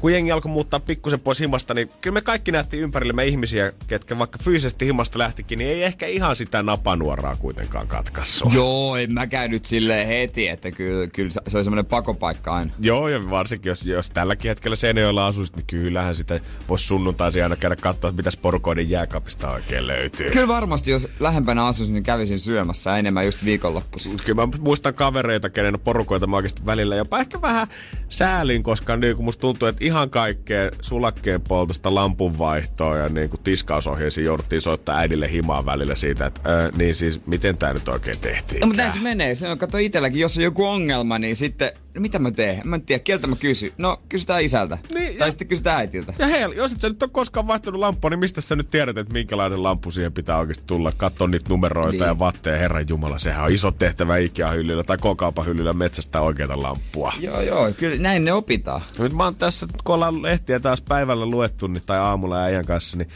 kun jengi alkoi muuttaa pikkusen pois himasta, niin kyllä me kaikki nähtiin ympärillemme ihmisiä, ketkä vaikka fyysisesti himasta lähtikin, niin ei ehkä ihan sitä napanuoraa kuitenkaan katkassu. Joo, en mä käy nyt silleen heti, että kyllä, kyllä se on semmoinen pakopaikka aina. Joo, ja varsinkin jos, jos tälläkin hetkellä Seinäjoella asuisit, niin kyllähän sitä voisi sunnuntaisin aina käydä katsoa, mitäs porukoiden jääkaapista oikein löytyy. Kyllä varmasti, jos lähempänä asuisin, niin kävisin syömässä enemmän just viikonloppuisin. Mut kyllä mä muistan kavereita, kenen porukoita mä oikeasti välillä jopa ehkä vähän säälin, koska niin kuin musta tuntuu, että ihan kaikkea sulakkeen poltosta, lampunvaihtoa ja niin kuin tiskausohjeisiin jouduttiin soittaa äidille himaan välillä siitä, että ää, niin siis miten tää nyt oikein tehtiin. No, mutta näin se menee. Se on, kato itselläkin, jos on joku ongelma, niin sitten, mitä mä teen? Mä en tiedä, keltä mä kysyn. No, kysytään isältä. Niin, tai ja- sitten kysytään äitiltä. Ja hei, jos et sä nyt ole koskaan vaihtanut lampua, niin mistä sä nyt tiedät, että minkälainen lamppu siihen pitää oikeasti tulla? Katso niitä numeroita Niin. ja vatteja, herran jumala, sehän on iso tehtävä Ikea-hyllyllä tai kokaupan hyllyllä metsästä oikeita lamppua. Joo, joo, kyllä näin ne opitaan. Nyt mä oon tässä, kun ollaan lehtiä taas päivällä luettu niin, tai aamulla äijän kanssa, niin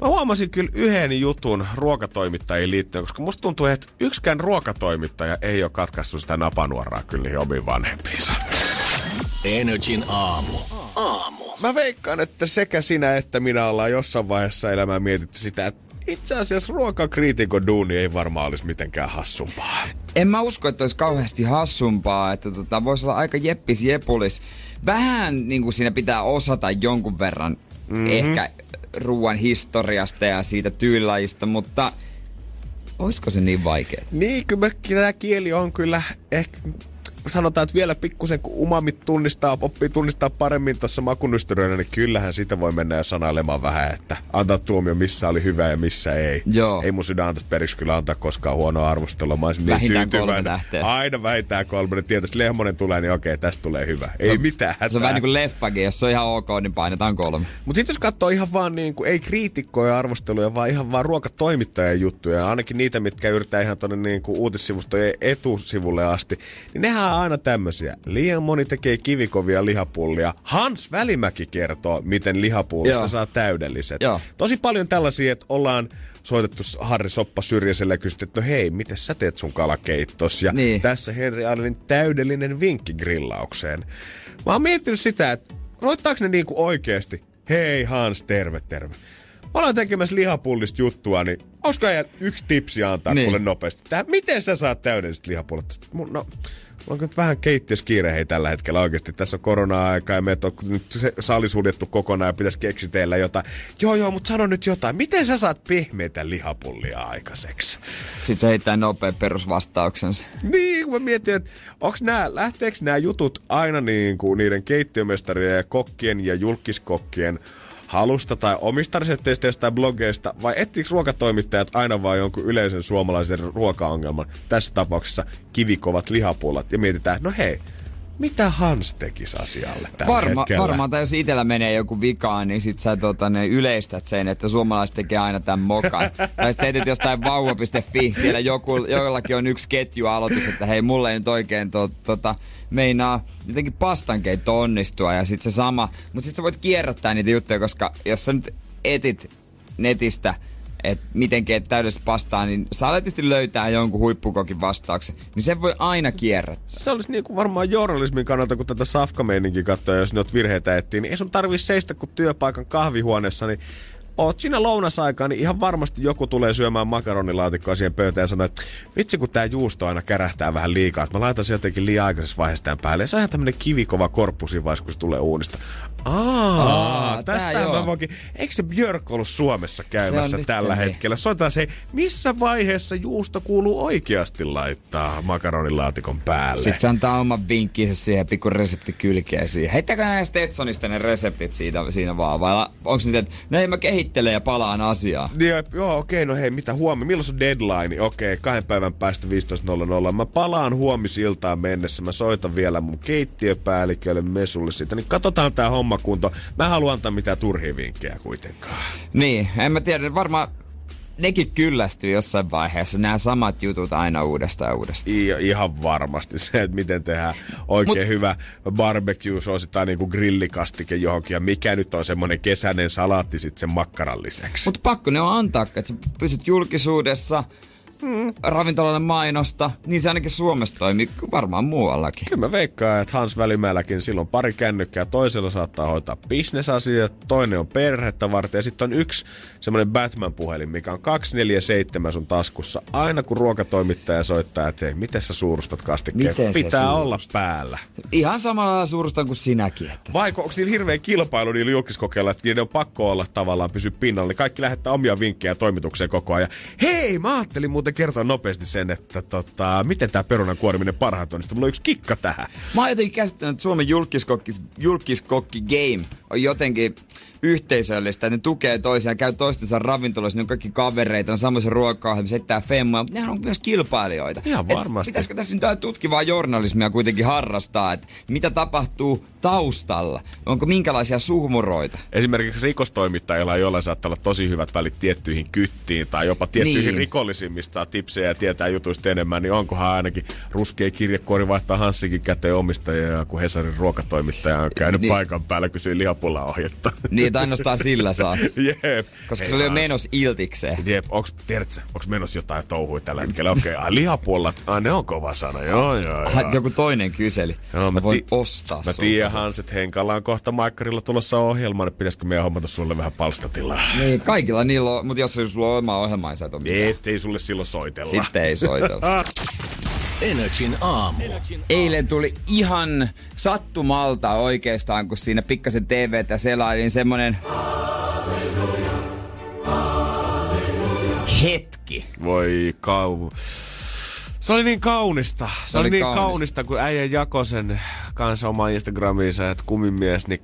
mä huomasin kyllä yhden jutun ruokatoimittajiin liittyen, koska musta tuntuu, että yksikään ruokatoimittaja ei ole katkaissut sitä napanuoraa kyllä niihin omiin vanhempiinsa. Energin aamu. Aamu. Mä veikkaan, että sekä sinä että minä ollaan jossain vaiheessa elämää mietitty sitä, että itse asiassa ruokakriitikon duuni ei varmaan olisi mitenkään hassumpaa. En mä usko, että olisi kauheasti hassumpaa, että tota, voisi olla aika jeppis jepulis. Vähän niin kuin siinä pitää osata jonkun verran mm-hmm. ehkä ruoan historiasta ja siitä tyylajista, mutta olisiko se niin vaikeaa? Niin, kyllä tämä kieli on kyllä ehkä sanotaan, että vielä pikkusen kun umamit tunnistaa, oppii tunnistaa paremmin tuossa makunystyröinä, niin kyllähän sitä voi mennä jo sanailemaan vähän, että antaa tuomio missä oli hyvä ja missä ei. Joo. Ei mun sydän antaisi periksi kyllä antaa koskaan huonoa arvostelua. Mä olisin niin tyytyväinen. Aina vähintään kolme. Tietää, että Lehmonen tulee, niin okei, tästä tulee hyvä. Ei mitään hätää. Se on vähän niin kuin leffakin, jos se on ihan ok, niin painetaan kolme. Mutta sitten jos katsoo ihan vaan niin kuin, ei kriitikkoja arvosteluja, vaan ihan vaan ruokatoimittajien juttuja, ainakin niitä, mitkä yrittää ihan tuonne niin kuin uutissivustojen etusivulle asti, niin nehän aina tämmöisiä. Liian moni tekee kivikovia lihapullia. Hans Välimäki kertoo, miten lihapullista Joo. saa täydelliset. Joo. Tosi paljon tällaisia, että ollaan soitettu Harri Soppa syrjäiselle ja kysytty, että no hei, miten sä teet sun kalakeittos? Ja Niin. tässä Henri Allenin täydellinen vinkki grillaukseen. Mä oon miettinyt sitä, että soittaako ne niinku oikeesti, hei Hans, terve, terve. Mä olen tekemässä lihapullista juttua, niin olisiko yksi tipsi antaa Niin. kuule nopeasti? Tää, miten sä saat täydelliset lihapullat? no, Mulla on nyt vähän keittiössä kiire hei tällä hetkellä oikeasti. Tässä on korona-aika ja meitä on nyt se sali suljettu kokonaan ja pitäisi keksitellä jotain. Joo, joo, mutta sano nyt jotain. Miten sä saat pehmeitä lihapullia aikaiseksi? Sitten se heittää nopea perusvastauksensa. Niin, kun mä mietin, että onks nää, lähteekö nämä jutut aina niin kuin niiden keittiömestarien ja kokkien ja julkiskokkien halusta tai omista resepteistä tai blogeista, vai etsiikö ruokatoimittajat aina vaan jonkun yleisen suomalaisen ruokaongelman, tässä tapauksessa kivikovat lihapullat, ja mietitään, no hei, mitä Hans tekisi asialle tällä Varma, hetkellä? varmaan, tai jos itellä menee joku vikaan, niin sit sä tota, ne yleistät sen, että suomalaiset tekee aina tämän mokan. tai sit sä etit jostain vauva.fi, siellä joku, jollakin on yksi ketjualoitus, että hei, mulle ei nyt oikein to, tota, meinaa jotenkin pastankeitto onnistua ja sit se sama. Mutta sit sä voit kierrättää niitä juttuja, koska jos sä nyt etit netistä, että miten keet täydellistä pastaa, niin saa tietysti löytää jonkun huippukokin vastauksen. Niin sen voi aina kierrättää. Se olisi niin kuin varmaan journalismin kannalta, kun tätä safkameininkin katsoo, jos nyt virheitä etsii, niin ei sun tarvii seistä kuin työpaikan kahvihuoneessa, niin oot siinä lounasaikaan, niin ihan varmasti joku tulee syömään makaronilaatikkoa siihen pöytään ja sanoo, että vitsi kun tää juusto aina kärähtää vähän liikaa, että mä laitan sen jotenkin liian aikaisessa vaiheessa tämän päälle. Ja se on ihan tämmönen kivikova korppu siinä vaiheessa, kun se tulee uunista. Aa, Aa, tästä mä voinkin. Eikö se Björk ollut Suomessa käymässä nyt tällä niin. hetkellä? Soitetaan se, missä vaiheessa juusto kuuluu oikeasti laittaa makaronilaatikon päälle? Sitten se antaa oman vinkkinsä siihen pikku resepti kylkeen siihen. Heittäkää näistä Stetsonista ne reseptit siitä, siinä vaan. Vai onko se että no ei mä kehitän heittelen ja palaan asiaan. Niin, joo, okei, no hei, mitä huomenna? Milloin se on deadline? Okei, kahden päivän päästä 15.00. Mä palaan huomisiltaan mennessä. Mä soitan vielä mun keittiöpäällikölle Mesulle siitä. Niin katsotaan tää homma kunto. Mä haluan antaa mitään turhia vinkkejä kuitenkaan. Niin, en mä tiedä, varmaan nekin kyllästyy jossain vaiheessa, nämä samat jutut aina uudestaan ja uudestaan. I, ihan varmasti se, että miten tehdään oikein Mut, hyvä barbecue, suositaan niinku grillikastike johonkin, ja mikä nyt on semmonen kesäinen salaatti sitten sen makkaran lisäksi. Mutta pakko ne on antaa, että sä pysyt julkisuudessa, mm. ravintolalle mainosta, niin se ainakin Suomessa toimii, varmaan muuallakin. Kyllä mä veikkaan, että Hans Välimäelläkin silloin pari kännykkää. Toisella saattaa hoitaa bisnesasiat, toinen on perhettä varten ja sitten on yksi semmoinen Batman-puhelin, mikä on 247 sun taskussa. Aina kun ruokatoimittaja soittaa, että hei, miten sä suurustat kastikkeet? Miten Pitää suurustat? olla päällä. Ihan samalla suurustan kuin sinäkin. Että... Vaiko onko niillä hirveä kilpailu niillä julkiskokeilla, että niiden on pakko olla tavallaan pysy pinnalla. Niin kaikki lähettää omia vinkkejä toimitukseen koko ajan. Hei, mä ajattelin muuten kertoa nopeasti sen, että tota, miten tämä perunan kuoriminen parhaat on. Mulla on yksi kikka tähän. Mä oon jotenkin käsittänyt, että Suomen julkiskokki, julkiskokki game on jotenkin yhteisöllistä, ne tukee toisiaan, käy toistensa ravintolassa, ne on kaikki kavereita, on samassa ruokaa, settää femmaa, mutta nehän on myös kilpailijoita. Ihan varmasti. Et pitäisikö tässä nyt tutkivaa journalismia kuitenkin harrastaa, että mitä tapahtuu taustalla? Onko minkälaisia suhmuroita? Esimerkiksi rikostoimittajilla, joilla saattaa olla tosi hyvät välit tiettyihin kyttiin tai jopa tiettyihin niin. rikollisiin, mistä saa tipsejä ja tietää jutuista enemmän, niin onkohan ainakin ruskea kirjekuori vaihtaa Hanssikin käteen omistajia, kun Hesarin ruokatoimittaja on käynyt niin. paikan päällä kysyä lihapulla ohjetta. Niin, että ainoastaan sillä saa. Jep. Koska Hei, se oli jo menos iltikseen. Jep, onks, tiedätkö, onks menos jotain touhuja tällä hetkellä? Okei, okay, lihapuolat, ah, ne on kova sana, joo, joo, joo. Joku toinen kyseli. Joo, mä, mä voin ti- ostaa Mä tiedän Hans, että Henkalla on kohta Maikkarilla tulossa ohjelma, niin pitäisikö meidän hommata sulle vähän palstatilaa? Niin, kaikilla niillä on, mutta jos sulla on oma ohjelma, niin sä et ole mitään. ei sulle silloin soitella. Sitten ei soitella. Energin aamu. Eilen tuli ihan sattumalta oikeastaan, kun siinä pikkasen TVtä selailin semmonen hetki. Voi kau... Se oli niin kaunista. Se, se oli, oli niin kaunista. kaunista, kun äijä jakoi sen kanssa oma Instagramiinsa, että kumimies, niin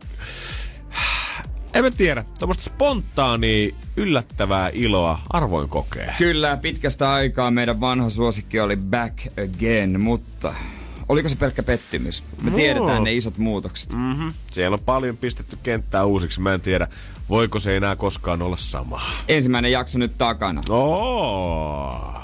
en mä tiedä. Tuommoista spontaania, yllättävää iloa arvoin kokee. Kyllä, pitkästä aikaa meidän vanha suosikki oli Back Again, mutta oliko se pelkkä pettymys? Me no. tiedetään ne isot muutokset. Mm-hmm. Siellä on paljon pistetty kenttää uusiksi. Mä en tiedä, voiko se enää koskaan olla sama. Ensimmäinen jakso nyt takana. Oh.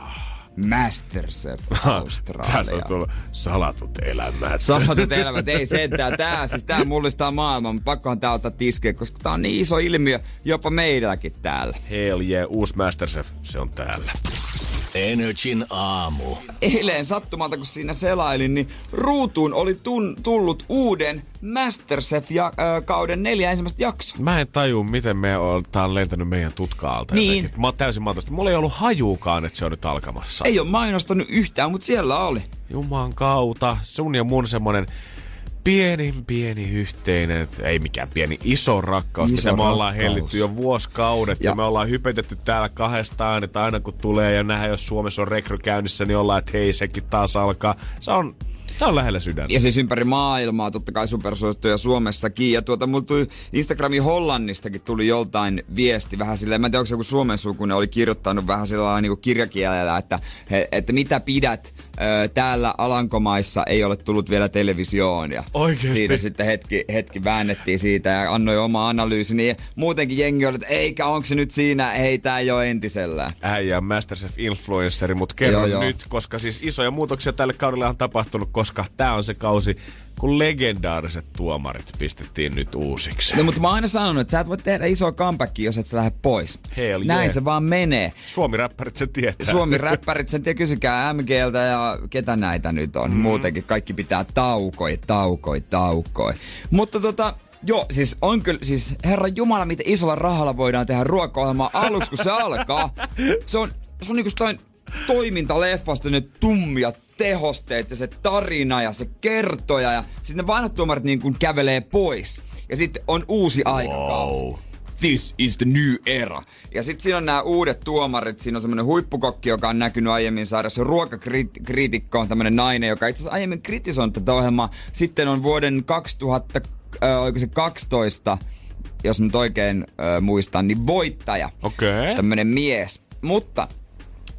Masterchef Australia. Tässä on tullut salatut elämät. Salatut elämät, ei sentään. Tää, siis tää mullistaa maailman, pakkohan tää ottaa tiskeen, koska tää on niin iso ilmiö jopa meidälläkin täällä. Hell yeah, uusi Masterchef, se on täällä. Energin aamu. Eilen sattumalta, kun siinä selailin, niin ruutuun oli tun, tullut uuden Masterchef-kauden ja, neljä ensimmäistä jaksoa. Mä en taju, miten me on, tää on lentänyt meidän tutkaalta. Niin. Jotenkin. Mä oon täysin matosta. Mulla ei ollut hajuukaan, että se on nyt alkamassa. Ei ole mainostanut yhtään, mutta siellä oli. Juman kautta. Sun ja mun semmonen pieni, pieni yhteinen, ei mikään pieni, iso rakkaus, iso mitä me ollaan hellitty jo vuosikaudet. Ja, ja me ollaan hypetetty täällä kahdestaan, että aina kun tulee ja nähdään, jos Suomessa on rekry käynnissä, niin ollaan, että hei, sekin taas alkaa. Se on Tämä on lähellä sydäntä. Ja siis ympäri maailmaa, totta kai supersuosittuja Suomessakin. Ja tuota, mulla tuli Instagramin Hollannistakin tuli joltain viesti vähän silleen, mä en tiedä, onko joku Suomen sukunen oli kirjoittanut vähän sillä niin kirjakielellä, että, he, että mitä pidät ö, täällä Alankomaissa ei ole tullut vielä televisioon. Ja Oikeasti? Siitä sitten hetki, hetki väännettiin siitä ja annoi oma analyysi. Niin muutenkin jengi oli, että eikä onko se nyt siinä, ei tää ei ole entisellään. Äijä Masterchef influenceri, mutta kerro joo, nyt, koska siis isoja muutoksia tälle kaudelle on tapahtunut, koska tämä on se kausi, kun legendaariset tuomarit pistettiin nyt uusiksi. No, mutta mä oon aina sanonut, että sä et voi tehdä isoa comebackia, jos et sä lähde pois. Hell Näin yeah. se vaan menee. Suomi-räppärit sen tietää. Suomi-räppärit sen tietää. Kysykää MGltä ja ketä näitä nyt on. Mm. Muutenkin kaikki pitää taukoi, taukoi, taukoi. Mutta tota, Joo, siis on kyllä, siis herra Jumala, miten isolla rahalla voidaan tehdä ruokaohjelmaa aluksi, kun se alkaa. Se on, se on niinku toimintaleffasta ne tummia tehosteet ja se tarina ja se kertoja ja sitten ne vanhat tuomarit niin kuin kävelee pois. Ja sitten on uusi wow. aikakausi. This is the new era. Ja sitten siinä on nämä uudet tuomarit. Siinä on semmoinen huippukokki, joka on näkynyt aiemmin sarjassa. Ruokakriitikko on tämmöinen nainen, joka itse asiassa aiemmin kritisoinut tätä ohjelmaa. Sitten on vuoden 2000, äh, oliko se 12 jos nyt oikein ö, muistan, niin voittaja. Okei. Okay. Tämmönen mies. Mutta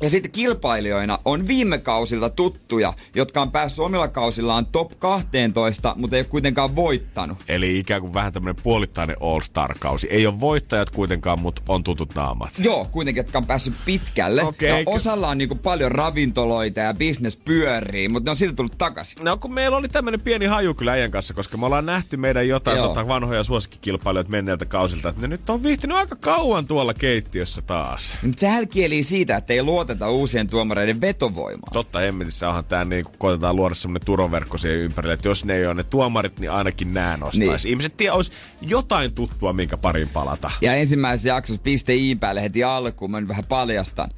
ja sitten kilpailijoina on viime kausilta tuttuja, jotka on päässyt omilla kausillaan top 12, mutta ei ole kuitenkaan voittanut. Eli ikään kuin vähän tämmönen puolittainen All-Star-kausi. Ei ole voittajat kuitenkaan, mutta on tutut naamat. Joo, kuitenkin, jotka on päässyt pitkälle. Okei, ja eikö- osalla on niinku paljon ravintoloita ja business pyörii, mutta ne on siitä tullut takaisin. No kun meillä oli tämmönen pieni haju kyllä äijän kanssa, koska me ollaan nähty meidän jotain Joo. tota, vanhoja suosikkikilpailijoita menneiltä kausilta, että ne nyt on viihtynyt aika kauan tuolla keittiössä taas. Nyt sehän kieli siitä, että ei luoteta uusien tuomareiden vetovoimaan. Totta hemmetissä onhan tää niin, kun koitetaan luoda semmonen turvaverkko siihen ympärille, että jos ne ei ole ne tuomarit, niin ainakin nää nostaisi. Niin. Ihmiset tiedä, olisi jotain tuttua, minkä parin palata. Ja ensimmäisessä jaksossa piste i päälle heti alkuun, mä nyt vähän paljastan.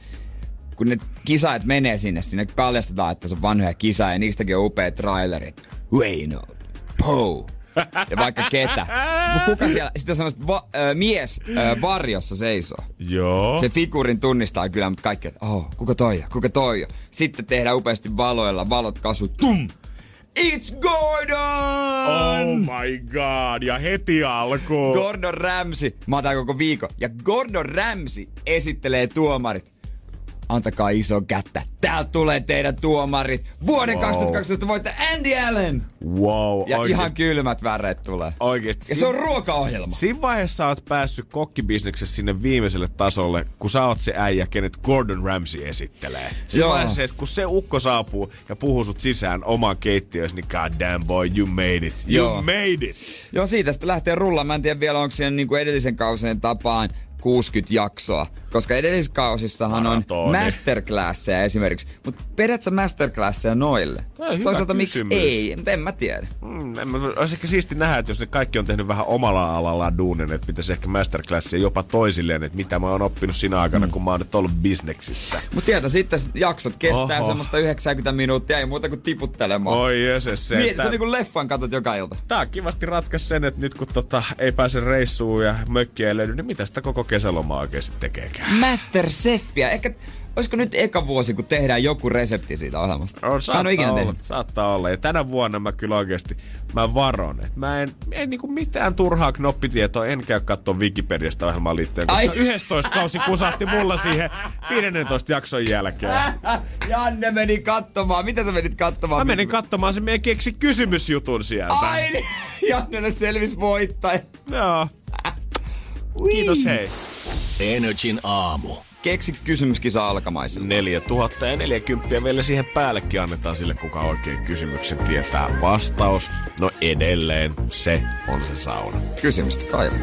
Kun ne kisaajat menee sinne, sinne paljastetaan, että se on vanhoja kisaa ja niistäkin on upeat trailerit. Wayno, Poe ja vaikka ketä. Mut kuka siellä, sitten on va- äh, mies äh, varjossa seisoo. Joo. Se figuurin tunnistaa kyllä, mutta kaikki, että oh, kuka toi on, kuka toi on. Sitten tehdään upeasti valoilla, valot kasvu, tum! It's Gordon! Oh my god, ja heti alkuun. Gordon Ramsay, mä otan koko viikon. Ja Gordon Ramsay esittelee tuomarit. Antakaa iso kättä. Täältä tulee teidän tuomarit. Vuoden Wow. 2012 voittaja Andy Allen. wow, Ja oikeesti. ihan kylmät väreet tulee. Oikeesti. Ja se on ruokaohjelma. Siinä vaiheessa oot päässyt kokkibisneksessä sinne viimeiselle tasolle, kun sä oot se äijä, kenet Gordon Ramsay esittelee. Siinä Joo. vaiheessa, kun se ukko saapuu ja puhuu sut sisään omaan keittiöön, niin god damn boy, you made it. You Joo. made it. Joo, siitä sitten lähtee rullaan. Mä en tiedä vielä, onko siinä niinku edellisen kausien tapaan 60 jaksoa. Koska edelliskausissahan on Maratoni. masterclasseja esimerkiksi. Mutta periaatteessa masterclasseja noille. Hyvä Toisaalta miksi ei, mutta en mä tiedä. Mm, en mä- olisi ehkä siisti nähdä, että jos ne kaikki on tehnyt vähän omalla alallaan duunin, että pitäisi ehkä masterclassia jopa toisilleen, että mitä mä oon oppinut siinä aikana, kun mä oon nyt ollut bisneksissä. Mutta sieltä sitten jaksot kestää Oho. semmoista 90 minuuttia, ei muuta kuin tiputtelemaan. Oi jöses se. Mieti, että- se on niin kuin leffan katot joka ilta. Tää kivasti ratkaisi sen, että nyt kun tota, ei pääse reissuun ja mökkiä ei löydy, niin mitä sitä koko kesälomaa oikeasti tekeekään? Masterchefia. Ehkä, olisiko nyt eka vuosi, kun tehdään joku resepti siitä ohjelmasta? On, mä en saattaa, ikinä olla, tehnyt. saattaa olla. Ja tänä vuonna mä kyllä oikeasti, mä varon, että mä en, en niinku mitään turhaa knoppitietoa, en käy katsoa Wikipediasta ohjelmaan liittyen, koska Ai. 11 kausi kusahti mulla siihen 15 jakson jälkeen. Janne meni katsomaan. Mitä sä menit katsomaan? Mä menin katsomaan sen meidän keksi kysymysjutun sieltä. Ai niin. Jannelle selvisi voittaja. Joo. Kiitos hei. Energin aamu. Keksi kysymyskisa alkamaisille. 4000 ja 40 vielä siihen päällekin annetaan sille, kuka oikein kysymyksen tietää vastaus. No edelleen, se on se sauna. Kysymystä kaiva.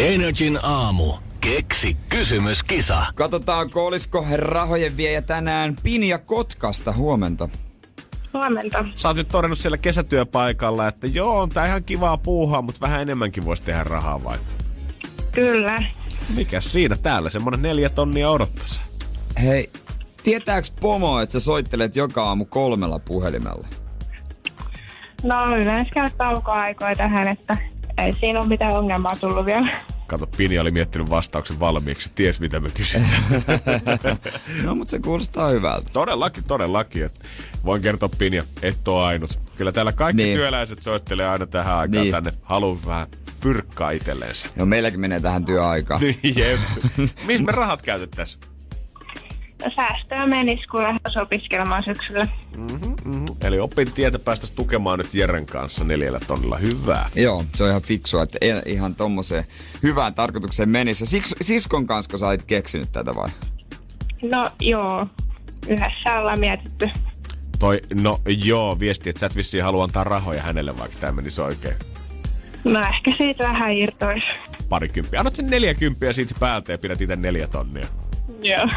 Energin aamu. Keksi kysymyskisa. Katsotaanko, olisiko rahojen viejä tänään Pinja Kotkasta. Huomenta. Huomenta. Sä oot nyt todennut siellä kesätyöpaikalla, että joo, on tää ihan kivaa puuhaa, mutta vähän enemmänkin voisi tehdä rahaa vai? Kyllä. Mikäs siinä täällä semmonen neljä tonnia odottaisi? Hei, tietääks Pomo, että sä soittelet joka aamu kolmella puhelimella? No yleensä käy taukoaikoja tähän, että ei siinä ole mitään ongelmaa tullut vielä. Kato, Pini oli miettinyt vastauksen valmiiksi, ties mitä me kysytään. No, mutta se kuulostaa hyvältä. todellakin, todellakin. Että voin kertoa Pinja, et oo ainut. Kyllä täällä kaikki Niin. työläiset soittelee aina tähän aikaan Niin. tänne. Haluu vähän fyrkkaa itselleensä. Joo, meilläkin menee tähän työaikaan. Niin, jep. Missä me rahat käytettäis? No säästöä menisi, kun lähtöisi opiskelemaan syksyllä. Eli opin tietä päästäis tukemaan nyt Jeren kanssa neljällä tonnilla. Hyvää. Joo, se on ihan fiksua, että ei ihan tommoseen hyvään tarkoitukseen menisi. Siks, siskon kanssa, sä olit keksinyt tätä vai? No joo, yhdessä ollaan mietitty. Toi, no joo, viesti, että sä et vissiin halua antaa rahoja hänelle, vaikka tämä menisi oikein. No ehkä siitä vähän irtoisi. Parikymppiä. Annat sen neljäkymppiä siitä päältä ja pidät itse neljä tonnia. Joo.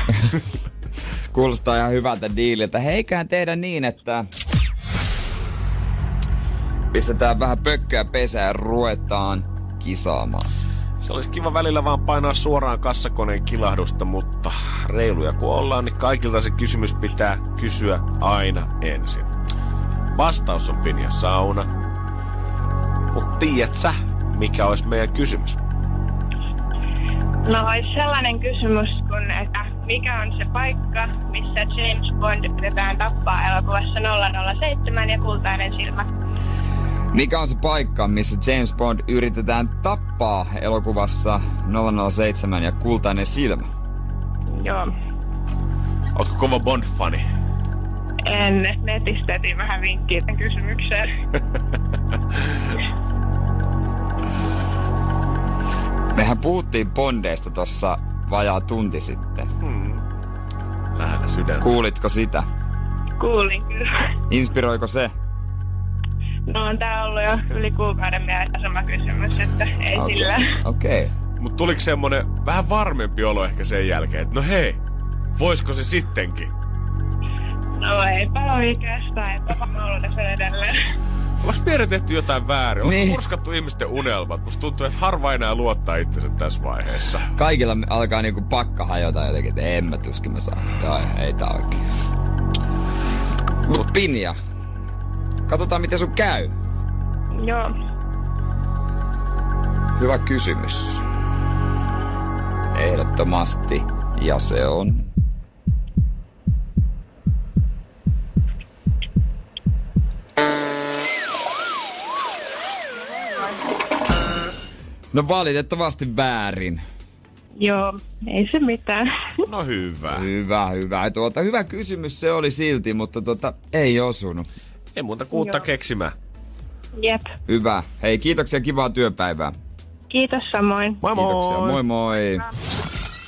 Kuulostaa ihan hyvältä diililtä. Heikään tehdä niin, että pistetään vähän pökköä pesään ja ruvetaan kisaamaan. Se olisi kiva välillä vaan painaa suoraan kassakoneen kilahdusta, mutta reiluja kun ollaan, niin kaikilta se kysymys pitää kysyä aina ensin. Vastaus on Pinja Sauna. Mut tiedät sä, mikä olisi meidän kysymys? No olisi sellainen kysymys kun, että mikä on se paikka, missä James Bond yritetään tappaa elokuvassa 007 ja kultainen silmä? Mikä on se paikka, missä James Bond yritetään tappaa elokuvassa 007 ja Kultainen silmä? Joo. Ootko kova Bond-fani? En. Netistä etin vähän vinkkiä tämän kysymykseen. Mehän puhuttiin Bondeista tuossa vajaa tunti sitten. Lähellä sydäntä. Kuulitko sitä? Kuulin kyllä. Inspiroiko se? No on tää ollut jo yli kuukauden mielessä sama kysymys, että ei Okei. sillä. Okei. Mut tuliko semmonen vähän varmempi olo ehkä sen jälkeen, että no hei, voisko se sittenkin? No eipä oikeastaan, eipä varmaan ollut tässä edelleen. Onko meidän tehty jotain väärin? Onko Niin. niin. murskattu ihmisten unelmat? Musta tuntuu, että harva enää luottaa itsensä tässä vaiheessa. Kaikilla alkaa niinku pakka hajota jotenkin, että en mä tuskin mä saan sitä. Ai, ei tää oikein. Mut Pinja, katsotaan miten sun käy. Joo. Hyvä kysymys. Ehdottomasti. Ja se on... No valitettavasti väärin. Joo, ei se mitään. No hyvä. Hyvä, hyvä. Tuota, hyvä kysymys se oli silti, mutta tota, ei osunut. Ei muuta kuin uutta Joo. keksimään. Jep. Hyvä. Hei, kiitoksia kivaa työpäivää. Kiitos samoin. Moi moi! Kiitoksia. Moi moi.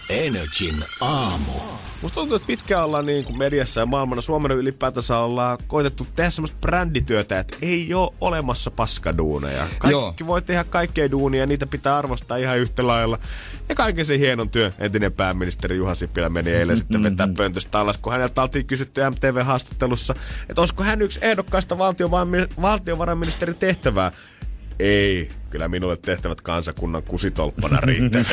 Energin aamu. Musta tuntuu, että pitkään ollaan niin kuin mediassa ja maailmana, Suomena ylipäätänsä ollaan koitettu tehdä semmoista brändityötä, että ei ole olemassa paskaduuneja. Kaikki Joo. voi tehdä kaikkea duunia ja niitä pitää arvostaa ihan yhtä lailla. Ja kaiken sen hienon työn entinen pääministeri Juha Sipilä meni eilen sitten vetää pöntöstä alas, kun häneltä oltiin kysytty MTV-haastattelussa, että olisiko hän yksi ehdokkaista valtiovarainmi- valtiovarainministerin tehtävää. Ei, kyllä minulle tehtävät kansakunnan kusitolppana riittävät.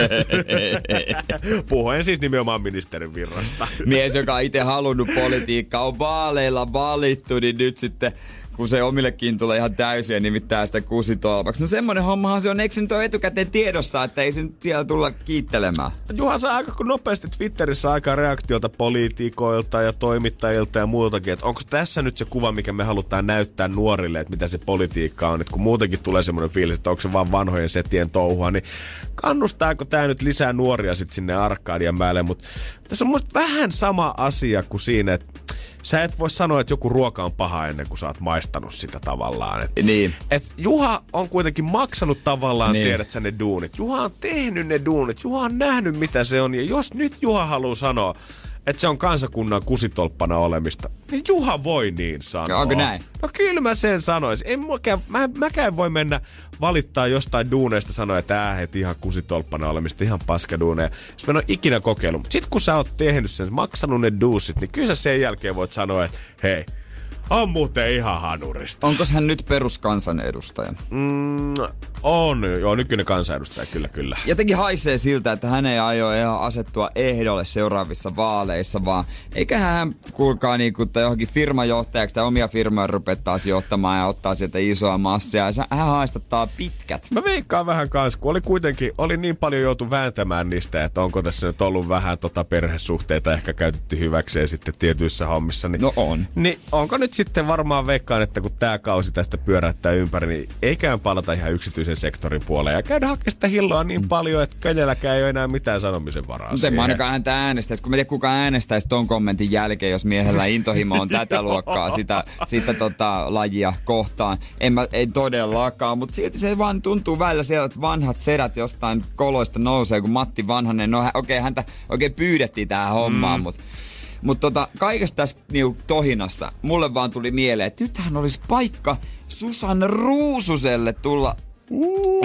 Puhuen siis nimenomaan ministerin virrasta. Mies, joka on itse halunnut politiikkaa, on vaaleilla valittu, niin nyt sitten kun se omillekin tulee ihan täysiä, nimittäin sitä kusitolpaksi. No semmonen hommahan se on, eikö se nyt ole etukäteen tiedossa, että ei se nyt siellä tulla kiittelemään? Juha saa aika nopeasti Twitterissä aika reaktiota poliitikoilta ja toimittajilta ja muiltakin, että onko tässä nyt se kuva, mikä me halutaan näyttää nuorille, että mitä se politiikka on, että kun muutenkin tulee semmoinen fiilis, että onko se vaan vanhojen setien touhua, niin kannustaako tämä nyt lisää nuoria sitten sinne Arkadian päälle, mutta tässä on mun vähän sama asia kuin siinä, että sä et voi sanoa, että joku ruoka on paha ennen kuin sä oot maistanut sitä tavallaan. Et, Niin. et Juha on kuitenkin maksanut tavallaan, niin. tiedät sä ne duunit. Juha on tehnyt ne duunit. Juha on nähnyt, mitä se on. Ja jos nyt Juha haluaa sanoa, että se on kansakunnan kusitolppana olemista, niin Juha voi niin sanoa. Onko näin? No kyllä mä sen sanoisin. En mäkään, mä, mäkään voi mennä valittaa jostain duuneista sanoa, että äh, et ihan kusitolppana olemista, ihan paskaduuneja. Jos mä en ole ikinä kokeillut. Sit kun sä oot tehnyt sen, maksanut ne duusit, niin kyllä sä sen jälkeen voit sanoa, että hei, on muuten ihan hanurista. Onko hän nyt peruskansanedustaja? Mm, on, joo, nykyinen kansanedustaja, kyllä, kyllä. Jotenkin haisee siltä, että hän ei aio ihan asettua ehdolle seuraavissa vaaleissa, vaan eikä hän kuulkaa niinku, tai johonkin firmajohtajaksi tai omia firmoja rupea taas johtamaan ja ottaa sieltä isoa massia. Ja se- hän haistattaa pitkät. Mä veikkaan vähän kans, kun oli kuitenkin, oli niin paljon joutu vääntämään niistä, että onko tässä nyt ollut vähän tota perhesuhteita ehkä käytetty hyväkseen sitten tietyissä hommissa. Niin, No on. Niin onko nyt sitten varmaan veikkaan, että kun tämä kausi tästä pyörättää ympäri, niin eikään palata ihan yksityisen sektorin puoleen ja käydä hakemaan sitä hilloa niin paljon, että kenelläkään ei ole enää mitään sanomisen varaa Mutta en mä ainakaan häntä äänestäisi, kun mä en tiedä kuka äänestäisi ton kommentin jälkeen, jos miehellä intohimo on tätä luokkaa sitä, sitä tota, lajia kohtaan. En mä, ei todellakaan, mutta silti se vaan tuntuu välillä sieltä, että vanhat sedät jostain koloista nousee, kun Matti Vanhanen, no okei okay, häntä oikein pyydettiin tähän hommaan, mm. mutta mutta tota, kaikesta tässä niinku, tohinassa mulle vaan tuli mieleen, että nythän olisi paikka Susanne Ruususelle tulla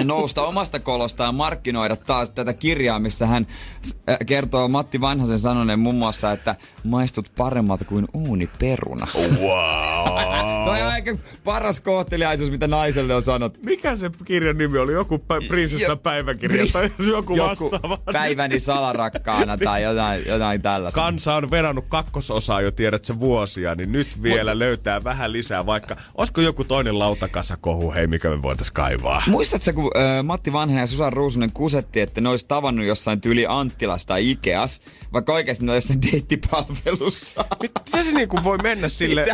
nousta omasta kolostaan markkinoida taas tätä kirjaa, missä hän kertoo Matti Vanhasen sanoneen muun muassa, että maistut paremmalta kuin uuniperuna. Wow. Toi on aika paras kohteliaisuus, mitä naiselle on sanottu. Mikä se kirjan nimi oli? Joku pä- prinsessa päiväkirja tai joku, Joku vastaava. päiväni salarakkaana tai jotain, jotain tällaista. Kansa on verannut kakkososaa jo, tiedät se vuosia, niin nyt vielä Mutta... löytää vähän lisää, vaikka olisiko joku toinen lautakasakohu, hei, mikä me voitais kaivaa. Muistatko, kun äh, Matti Vanhanen ja Susan Ruusunen kusetti, että ne olisi tavannut jossain tyyli Anttilasta tai Ikeas, vaikka oikeasti ne olisi jossain deittipalvelussa? Mitä se niinku voi mennä sille?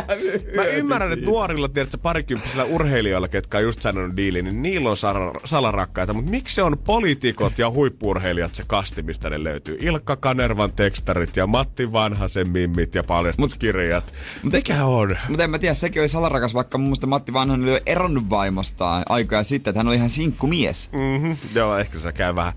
Mä, Mä ymmärrän, että nuorilla, tiedätkö, parikymppisillä urheilijoilla, ketkä on just sanonut diili, niin niillä on sala- salarakkaita. Mutta miksi se on poliitikot ja huippurheilijat se kasti, mistä ne löytyy? Ilkka Kanervan tekstarit ja Matti Vanhasen mimmit ja paljastuskirjat. Mutta mikä on? Mutta en mä tiedä, sekin oli salarakas, vaikka mun mielestä Matti Vanhanen oli eronnut vaimostaan aikaa sitten, että hän oli ihan sinkkumies. Mm-hmm. Joo, ehkä se käy vähän.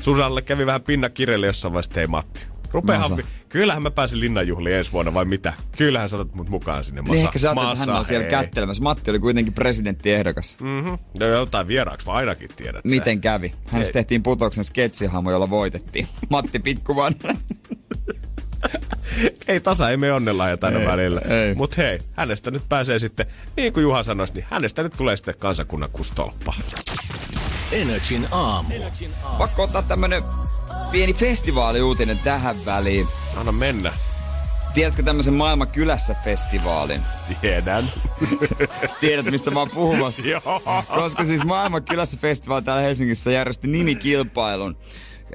Susalle kävi vähän pinna kirjalle jossain vaiheessa, hei Matti. Rupeahan, Masa. kyllähän mä pääsin linnanjuhliin ensi vuonna vai mitä? Kyllähän sä otat mut mukaan sinne masa. Niin ehkä sä että hän on siellä hei. kättelemässä. Matti oli kuitenkin presidenttiehdokas. Mhm. No jotain vieraaksi mä ainakin tiedät. sä. Miten kävi? Hänestä Ei. tehtiin putoksen sketsihahmo, jolla voitettiin. Matti Pikkuvan. Ei tasa, ei me onnella ja tänne Ei, välillä. ei. Mut hei, hänestä nyt pääsee sitten, niin kuin Juha sanoi, niin hänestä nyt tulee sitten kansakunnan kustolppa. Energin aamu. Pakko ottaa tämmönen pieni festivaaliuutinen tähän väliin. Anna mennä. Tiedätkö tämmöisen Maailman kylässä festivaalin? Tiedän. Tiedät, mistä mä oon puhumassa. Joo. Koska siis Maailman kylässä festivaali täällä Helsingissä järjesti nimikilpailun.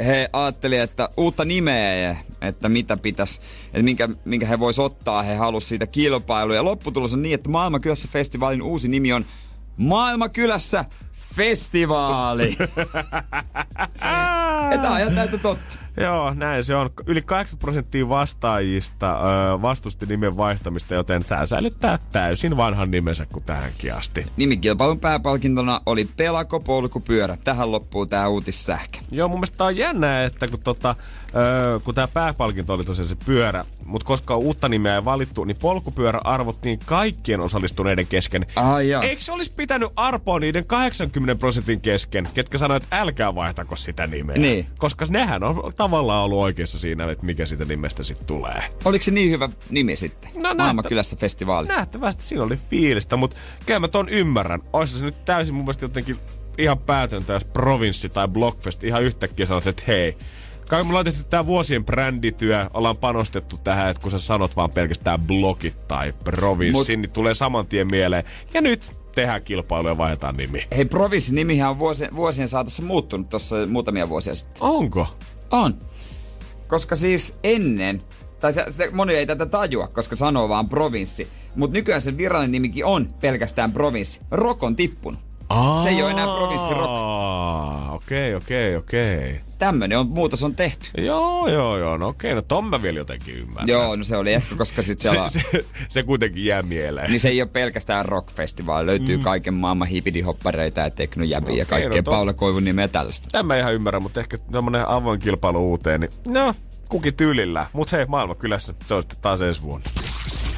He ajatteli, että uutta nimeä, että mitä pitäisi, että minkä, minkä he vois ottaa. He halusivat siitä kilpailua. Ja lopputulos on niin, että Maailman kylässä festivaalin uusi nimi on Maailman kylässä festivaali. tää on ihan täyttä totta. Joo, näin se on. Yli 80 prosenttia vastaajista ö, vastusti nimen vaihtamista, joten tämä säilyttää täysin vanhan nimensä kuin tähänkin asti. Nimikilpailun pääpalkintona oli Pelako polkupyörä. Tähän loppuu tää uutissähkä. Joo, mun mielestä tää on jännää, että kun, tota, ö, kun tää pääpalkinto oli tosiaan se pyörä, mutta koska uutta nimeä ei valittu, niin polkupyörä arvottiin kaikkien osallistuneiden kesken. Jaa. Eikö se olisi pitänyt arpoa niiden 80 prosentin kesken, ketkä sanoivat, että älkää vaihtako sitä nimeä? Niin. Koska nehän on tavallaan ollut oikeassa siinä, että mikä siitä nimestä sitten tulee. Oliko se niin hyvä nimi sitten? No, Maailman nähtä- kylässä festivaali. Nähtävästi siinä oli fiilistä, mutta kyllä mä ton ymmärrän. Ois se nyt täysin mun mielestä jotenkin ihan päätöntä, jos provinssi tai Blockfest ihan yhtäkkiä sanoisi, että hei, kai me ollaan tehty tää vuosien brändityö, ollaan panostettu tähän, että kun sä sanot vaan pelkästään blogit tai provinssi, Mut- niin tulee saman tien mieleen. Ja nyt tehdään kilpailu ja vaihdetaan nimi. Hei, provinssin nimihän on vuosien, vuosien saatossa muuttunut tuossa muutamia vuosia sitten. Onko? On. Koska siis ennen, tai se, se, moni ei tätä tajua, koska sanoo vaan provinssi. Mutta nykyään sen virallinen nimikin on pelkästään provinssi. Rock on tippunut. Se ei ole enää provinssi rock. Okei, okei, okei. Tämmönen on, muutos on tehty. Joo, joo, joo. No okei, no ton mä vielä jotenkin ymmärrän. Joo, no se oli ehkä, koska sit siellä... se, se, se kuitenkin jää mieleen. Niin se ei ole pelkästään rockfestivaali. Löytyy mm. kaiken maailman hipidihoppareita ja teknojäbiä ja Okei, kaikkea no to- Paula Koivun nimeä tällaista. Tämän mä ihan ymmärrän, mutta ehkä tämmönen avoin kilpailu uuteen, niin no, kukin tyylillä. Mut hei, maailma kylässä, se on sitten taas ensi vuonna.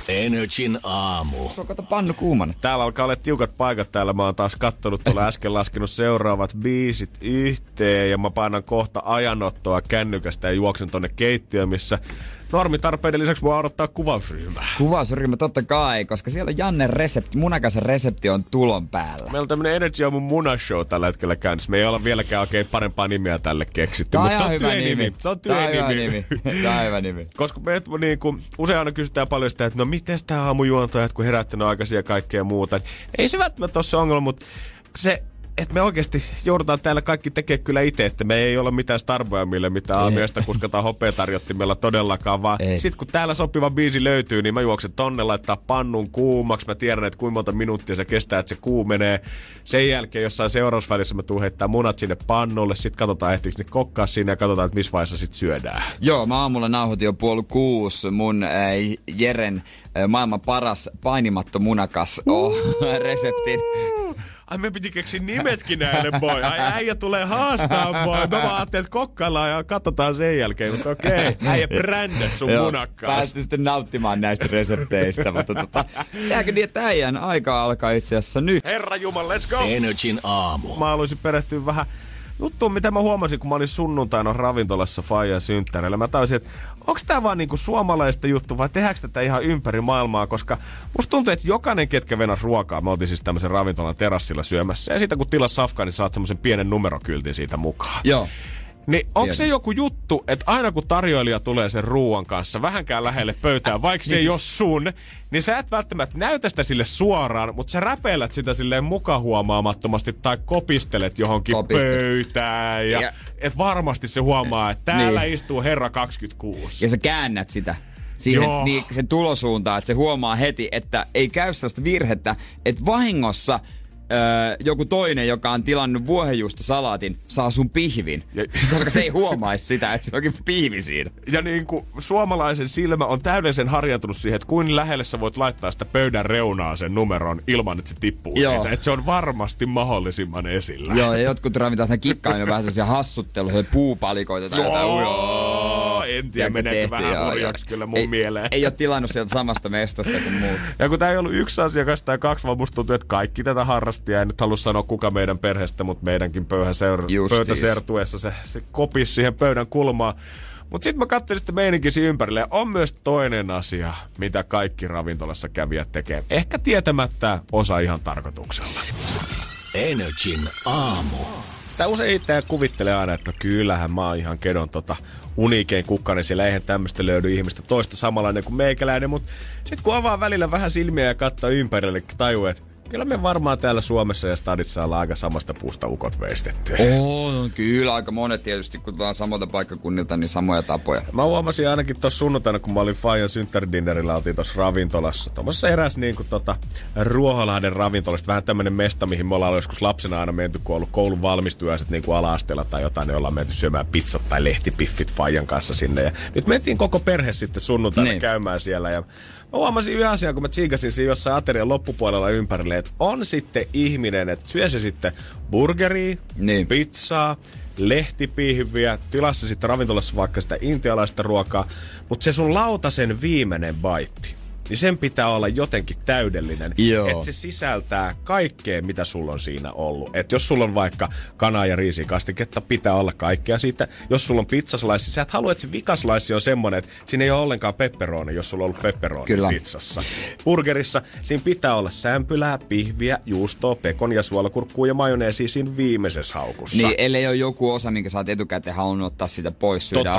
Energin aamu. Kato pannu kuumana. Täällä alkaa olla tiukat paikat täällä. Mä oon taas kattonut tuolla äsken laskenut seuraavat biisit yhteen ja mä painan kohta ajanottoa kännykästä ja juoksen tonne keittiöön, missä normitarpeiden lisäksi voi odottaa kuvausryhmää. Kuvausryhmä totta kai, koska siellä Janne resepti, munakasen resepti on tulon päällä. Meillä on tämmönen Energy Aamun munashow tällä hetkellä käynnissä. Me ei olla vieläkään oikein parempaa nimeä tälle keksitty, on mutta ihan hyvä työnimi. nimi. Se on on hyvä työnimi. nimi. Tää on hyvä nimi. Koska me niin kuin, usein aina kysytään paljon sitä, että no miten tämä aamujuontajat, kun herättänyt aikaisin ja kaikkea muuta. Niin ei se välttämättä ole se ongelma, mutta se, että me oikeasti joudutaan täällä kaikki tekemään kyllä itse, että me ei olla mitään starboja, mille mitään aamiaista kuskataan hopeatarjottimella todellakaan, vaan Ei. sit kun täällä sopiva biisi löytyy, niin mä juoksen tonne laittaa pannun kuumaksi. Mä tiedän, että kuinka monta minuuttia se kestää, että se kuumenee. Sen jälkeen jossain seuraavassa välissä mä tuun heittää munat sinne pannulle, sit katsotaan ehtiikö ne kokkaa siinä ja katsotaan, että missä vaiheessa sit syödään. Joo, mä aamulla nauhoitin jo puoli kuusi mun äh, Jeren äh, maailman paras painimatto munakas oh, reseptin. Ai me piti keksiä nimetkin näille boy. Ai äijä tulee haastaa boy. Mä vaan ajattelin, että kokkaillaan ja katsotaan sen jälkeen. Mutta okei, äijä brändäs sun Joo, munakkaas. Päästy sitten nauttimaan näistä resepteistä, mutta tota, jääkö niin, että äijän aika alkaa itse asiassa nyt. Herra Jumala, let's go! Energin aamu. Mä haluaisin perehtyä vähän juttuun, mitä mä huomasin, kun mä olin sunnuntaina ravintolassa Faija synttäreillä. Mä taisin, että onko tää vaan niinku suomalaista juttu vai tehdäänkö tätä ihan ympäri maailmaa, koska musta tuntuu, että jokainen, ketkä venas ruokaa, mä oltiin siis tämmöisen ravintolan terassilla syömässä, ja siitä kun tilas safkaa, niin saat semmoisen pienen numerokyltin siitä mukaan. Joo. Niin onko se joku juttu, että aina kun tarjoilija tulee sen ruuan kanssa vähänkään lähelle pöytään, vaikka se ei ole sun, niin sä et välttämättä näytä sitä sille suoraan, mutta sä räpeilät sitä silleen mukahuomaamattomasti tai kopistelet johonkin Kopistet. pöytään. Ja, Ja- et varmasti se huomaa, että täällä Niin. istuu herra 26. Ja sä käännät sitä. siihen Joo. niin, sen tulosuuntaan, että se huomaa heti, että ei käy sellaista virhettä, että vahingossa Öö, joku toinen, joka on tilannut vuohenjuustosalaatin, saa sun pihvin. Ja- Koska se ei huomaisi sitä, että se onkin pihvi siinä. Ja niin kuin suomalaisen silmä on täydellisen harjantunut siihen, että kuin lähelle sä voit laittaa sitä pöydän reunaa sen numeron ilman, että se tippuu Joo. siitä. Että se on varmasti mahdollisimman esillä. Joo, ja jotkut ravintolat ne kikkailun vähän sellaisia hassutteluja, puupalikoita tai jotain. Joo, en tiedä, meneekö vähän joo, hurjaksi joo. kyllä mun ei, mieleen. Ei ole tilannut sieltä samasta mestasta kuin muut. Ja kun tää ei ollut yksi asiakas tai kaksi, vaan musta tuntuu, että kaikki tätä harrasti. Ja en nyt halua sanoa kuka meidän perheestä, mutta meidänkin pöyhäseur- Justiis. pöytäsertuessa se, se kopisi siihen pöydän kulmaan. Mutta sitten mä katselin sitä meininkin siinä ympärille. Ja on myös toinen asia, mitä kaikki ravintolassa kävijät tekee. Ehkä tietämättä osa ihan tarkoituksella. Energin aamu. Sitä usein itse kuvittelee aina, että kyllähän mä oon ihan kedon tota uniikein kukkanen, siellä eihän tämmöistä löydy ihmistä toista samanlainen kuin meikäläinen, mutta sitten kun avaa välillä vähän silmiä ja katsoo ympärille, niin tajuu, että kyllä me varmaan täällä Suomessa ja stadissa ollaan aika samasta puusta ukot veistetty. On, kyllä aika monet tietysti, kun tullaan samalta paikkakunnilta, niin samoja tapoja. Mä huomasin ainakin tuossa sunnuntaina, kun mä olin Fajan synttäridinnerillä, oltiin tuossa ravintolassa. Tuommoisessa eräs niin kuin tota, Ruoholahden ravintolasta, vähän tämmönen mesta, mihin me ollaan joskus lapsena aina menty, kun on ollut koulun valmistujaiset niin kuin ala-asteella tai jotain, niin ollaan menty syömään pizzat tai lehtipiffit Fajan kanssa sinne. Ja nyt mentiin koko perhe sitten sunnuntaina Niin. käymään siellä ja Mä huomasin yhden asian, kun mä tsiikasin siinä jossain aterian loppupuolella ympärille, että on sitten ihminen, että syö se sitten burgeria, Niin. pizzaa, lehtipihviä, tilassa sitten ravintolassa vaikka sitä intialaista ruokaa, mutta se sun lautasen viimeinen baitti, niin sen pitää olla jotenkin täydellinen. Että se sisältää kaikkea, mitä sulla on siinä ollut. Että jos sulla on vaikka kanaa ja riisikastiketta, pitää olla kaikkea siitä. Jos sulla on pizzaslaissi, sä et halua, että se vikaslaissi on semmonen, että siinä ei ole ollenkaan pepperoni, jos sulla on ollut pepperoni Kyllä. pizzassa. Burgerissa siinä pitää olla sämpylää, pihviä, juustoa, pekon ja suolakurkkuu ja majoneesi siinä viimeisessä haukussa. Niin, ellei ole joku osa, minkä sä oot etukäteen halunnut ottaa sitä pois, syödä.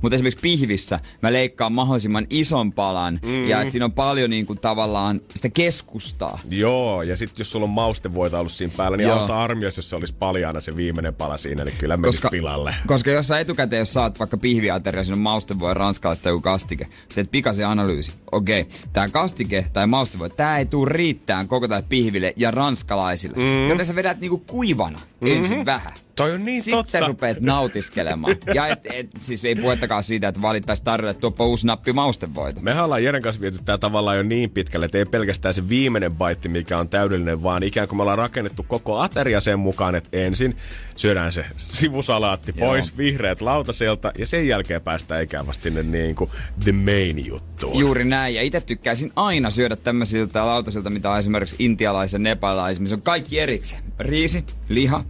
Mutta esimerkiksi pihvissä mä leikkaan mahdollisimman ison palan mm. ja siinä on paljon niin kuin, tavallaan sitä keskustaa. Joo, ja sitten jos sulla on maustevoita ollut siinä päällä, niin Joo. auta armioissa, jos se olisi paljaana se viimeinen pala siinä, niin kyllä menisi pilalle. koska jos sä etukäteen, jos saat vaikka pihviateria, siinä on maustevoi ranskalaista joku kastike, sä teet pikaisen analyysi. Okei, tää kastike tai maustevoi, tää ei tuu riittään koko tälle pihville ja ranskalaisille. Mm. Joten sä vedät niinku kuivana mm-hmm. ensin vähän. Toi on niin Sitten totta. sä rupeat nautiskelemaan. ja et, et, siis ei puhettakaan siitä, että valittaisi tarjolle tuoppa uusi nappi maustevoita. Mehän ollaan Jeren kanssa viety tää tavallaan jo niin pitkälle, että ei pelkästään se viimeinen baitti, mikä on täydellinen, vaan ikään kuin me ollaan rakennettu koko ateria sen mukaan, että ensin syödään se sivusalaatti Joo. pois, vihreät lautaselta, ja sen jälkeen päästään ikään vasta sinne niin kuin the main juttuun. Juuri näin. Ja itse tykkäisin aina syödä tämmöisiltä lautasilta, mitä on esimerkiksi intialaisen, nepalaisen, missä on kaikki erikseen. Riisi, liha,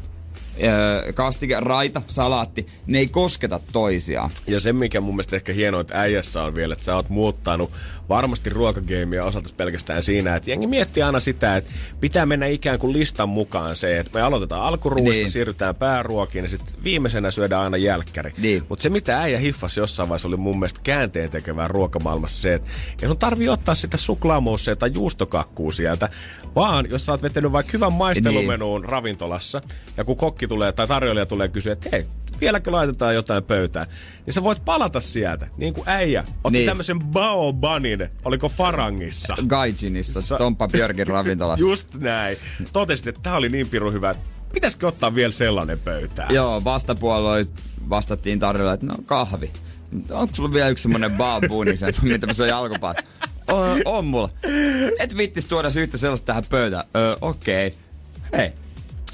kastike, raita, salaatti. Ne ei kosketa toisiaan. Ja se, mikä mun mielestä ehkä hienointa äijässä on vielä, että sä oot muuttanut varmasti ruokageimia osalta pelkästään siinä, että jengi miettii aina sitä, että pitää mennä ikään kuin listan mukaan se, että me aloitetaan alkuruuista, Niin. siirrytään pääruokiin ja sitten viimeisenä syödään aina jälkkäri. Niin. Mutta se, mitä äijä hiffasi jossain vaiheessa, oli mun mielestä käänteen tekevää ruokamaailmassa se, että ei sun tarvii ottaa sitä suklaamoussia tai juustokakkuu sieltä, vaan jos sä oot vetänyt vaikka hyvän maistelumenuun niin. ravintolassa ja kun kokki tulee tai tarjoilija tulee kysyä, että hei, vieläkö laitetaan jotain pöytään, niin sä voit palata sieltä, niin kuin äijä otti Niin. tämmöisen baobanin, oliko Farangissa. Gaijinissa, Sa- Tomppa Björkin ravintolassa. Just näin. Totesit, että tää oli niin pirun hyvä, että pitäisikö ottaa vielä sellainen pöytään? Joo, vastapuolella vastattiin tarjolla, että no kahvi. Onko sulla vielä yksi semmonen baabuni, sen, mitä mä söin alkupäin? On, on mulla. Et vittis tuoda syyttä sellaista tähän pöytään. Öö, okei. Okay. Hei,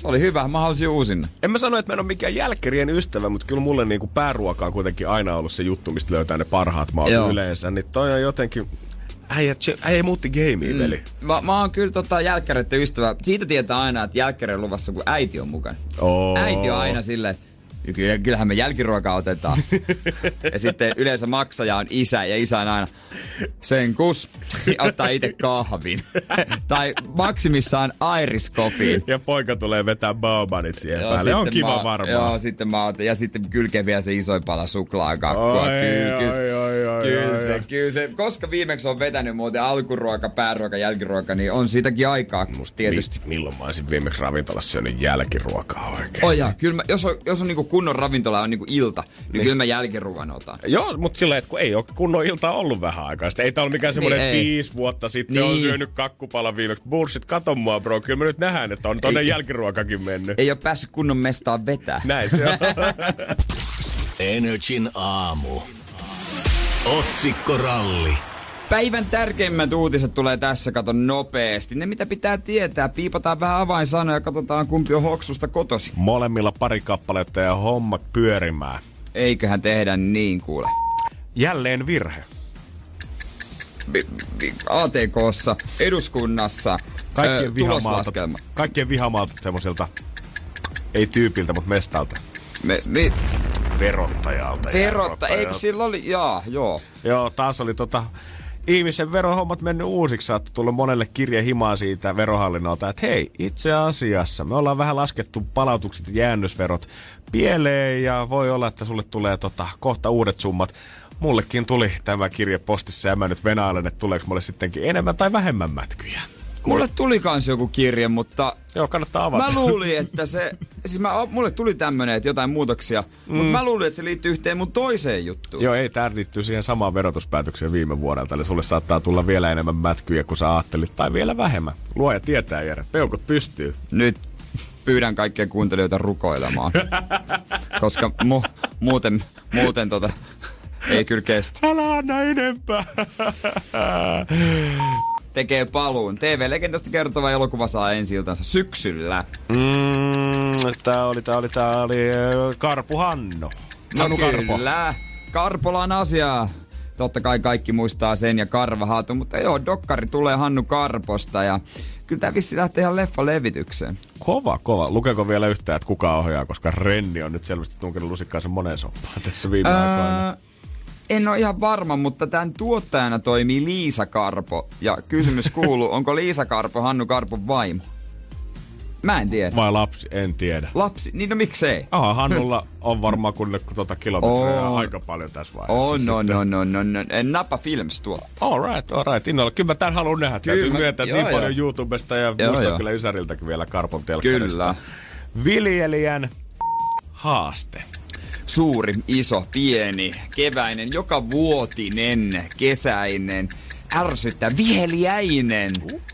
se oli hyvä. Mä halusin uusinna. En mä sano, että mä en ole mikään jälkkärien ystävä, mutta kyllä mulle niinku pääruoka on kuitenkin aina ollut se juttu, mistä löytää ne parhaat maut Joo. yleensä. Niin toi on jotenkin... Äijä, äijä muutti gamea, mm. veli. Mä, mä oon kyllä tota jälkkäreiden ystävä. Siitä tietää aina, että jälkkärien luvassa, kun äiti on mukana. Oo. Äiti on aina silleen, "Ja kyllä, kyllähän me jälkiruokaa otetaan. ja sitten yleensä maksaja on isä ja isä on aina sen kus ottaa itse kahvin. tai maksimissaan Iris Coffeen. Ja poika tulee vetää baobanit siihen Joo, päälle. On kiva mä, varmaan. Joo, sitten mä otan, ja sitten kylkeen vielä se isoin pala suklaakakkua. Kyllä, se, kyllä se, koska viimeksi on vetänyt muuten alkuruoka, pääruoka, jälkiruoka, niin on siitäkin aikaa tietysti. Mist, milloin mä olisin viimeksi ravintolassa syönyt jälkiruokaa oikein? Oh ja, kyllä mä, jos on, jos on niinku kunnon ravintola on niinku ilta, niin, niin. kyllä mä jälkiruuan otan. Joo, mutta sillä että kun ei ole kunnon iltaa ollut vähän aikaa. Sitten ei tää ole mikään semmoinen, Niin, että ei. viisi vuotta sitten Niin. on syönyt kakkupalan viimeksi. Bullshit, kato mua bro. Kyllä me nyt nähdään, että on tonne Ei. jälkiruokakin mennyt. Ei ole päässyt kunnon mestaan vetää. Näin se on. Energin aamu. Otsikkoralli. Päivän tärkeimmät uutiset tulee tässä, kato nopeasti. Ne mitä pitää tietää, piipataan vähän avainsanoja ja katsotaan kumpi on hoksusta kotosi. Molemmilla pari kappaletta ja hommat pyörimään. Eiköhän tehdä niin kuule. Jälleen virhe. ATKssa, eduskunnassa, Kaikkien vihamaalta, kaikkien vihamaalta semmoiselta, ei tyypiltä, mutta mestalta. Me, me, Verottajalta. ja verotta, eikö sillä oli, jaa, joo. Joo, taas oli tota, ihmisen verohommat mennyt uusiksi. Saattoi tulla monelle kirje himaa siitä verohallinnolta, että hei, itse asiassa me ollaan vähän laskettu palautukset ja jäännösverot pieleen ja voi olla, että sulle tulee tota, kohta uudet summat. Mullekin tuli tämä kirje postissa ja mä nyt venailen, että tuleeko mulle sittenkin enemmän tai vähemmän mätkyjä. Mulle tuli kans joku kirje, mutta Joo, kannattaa avata. mä luulin, että se, siis mä, mulle tuli tämmönen, että jotain muutoksia, mm. mutta mä luulin, että se liittyy yhteen mun toiseen juttuun. Joo, ei, tää liittyy siihen samaan verotuspäätökseen viime vuodelta. Eli sulle saattaa tulla vielä enemmän mätkyjä kuin sä ajattelit, tai vielä vähemmän. Luoja tietää, Jere. Peukut pystyy. Nyt pyydän kaikkia kuuntelijoita rukoilemaan. Koska mu, muuten, muuten tota, ei kyllä kestä. Älä anna enempää. Tekee paluun. TV-legendasta kertova elokuva saa ensi syksyllä. Mm, tää oli, tää oli, tää oli äh, Karpu Hanno. Hannu Karpo. Kyllä. Karpolan asiaa. Totta kai kaikki muistaa sen ja Karvahaatu, mutta joo, dokkari tulee Hannu Karposta ja kyllä tää vissi lähtee ihan leffa-levitykseen. Kova, kova. Lukeeko vielä yhtään, että kuka ohjaa, koska Renni on nyt selvästi tunkenut lusikkaansa moneen soppaan tässä viime aikoina. En ole ihan varma, mutta tämän tuottajana toimii Liisa Karpo. Ja kysymys kuuluu, onko Liisa Karpo Hannu Karpon vaimo? Mä en tiedä. Vai lapsi, en tiedä. Lapsi, niin no miksei? Aha, Hannulla on varmaan kuunnellut tuota kilometrejä On. aika paljon tässä vaiheessa. On, sitten. on, on, on, on. Napa Films tuo. All right, all right. Innolla. Kyllä mä tämän haluan nähdä. Kyllä Täytyy myöntää, että joo, niin paljon. YouTubesta ja Joo, muistan joo. kyllä Ysäriltäkin vielä Karpon telkkarista. Kyllä. Viljelijän haaste. Suuri, iso, pieni, keväinen, joka vuotinen, kesäinen, ärsyttävä, viheliäinen,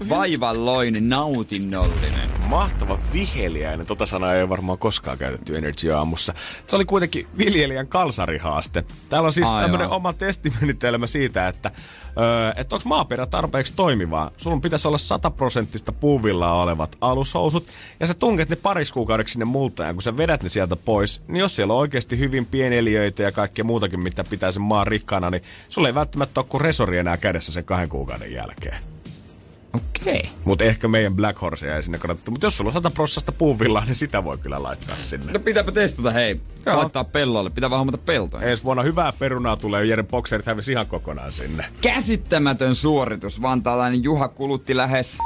vaivalloinen, nautinnollinen. Mahtava viheliäinen. Tota sanaa ei varmaan koskaan käytetty Energy Aamussa. Se oli kuitenkin viljelijän kalsarihaaste. Täällä on siis tämmöinen oma testimenetelmä siitä, että, öö, että onko maaperä tarpeeksi toimivaa. Sulla pitäisi olla sataprosenttista puuvillaa olevat alushousut, ja sä tunket ne pariksi kuukaudeksi sinne multaan, kun sä vedät ne sieltä pois, niin jos siellä on oikeasti hyvin pieneliöitä ja kaikkea muutakin, mitä pitää sen maan rikkaana, niin sulla ei välttämättä ole kuin resori enää kädessä sen kahden kuukauden jälkeen. Okei. Okay. Mutta ehkä meidän Black Horse ei sinne kannattaa. Mutta jos sulla on 100 prossasta puuvillaa, niin sitä voi kyllä laittaa sinne. No pitääpä testata, hei. Joo. Laittaa pellolle. Pitää vaan hommata peltoja. Ensi vuonna hyvää perunaa tulee, Jeren bokserit hävisi ihan kokonaan sinne. Käsittämätön suoritus. Vantaalainen Juha kulutti lähes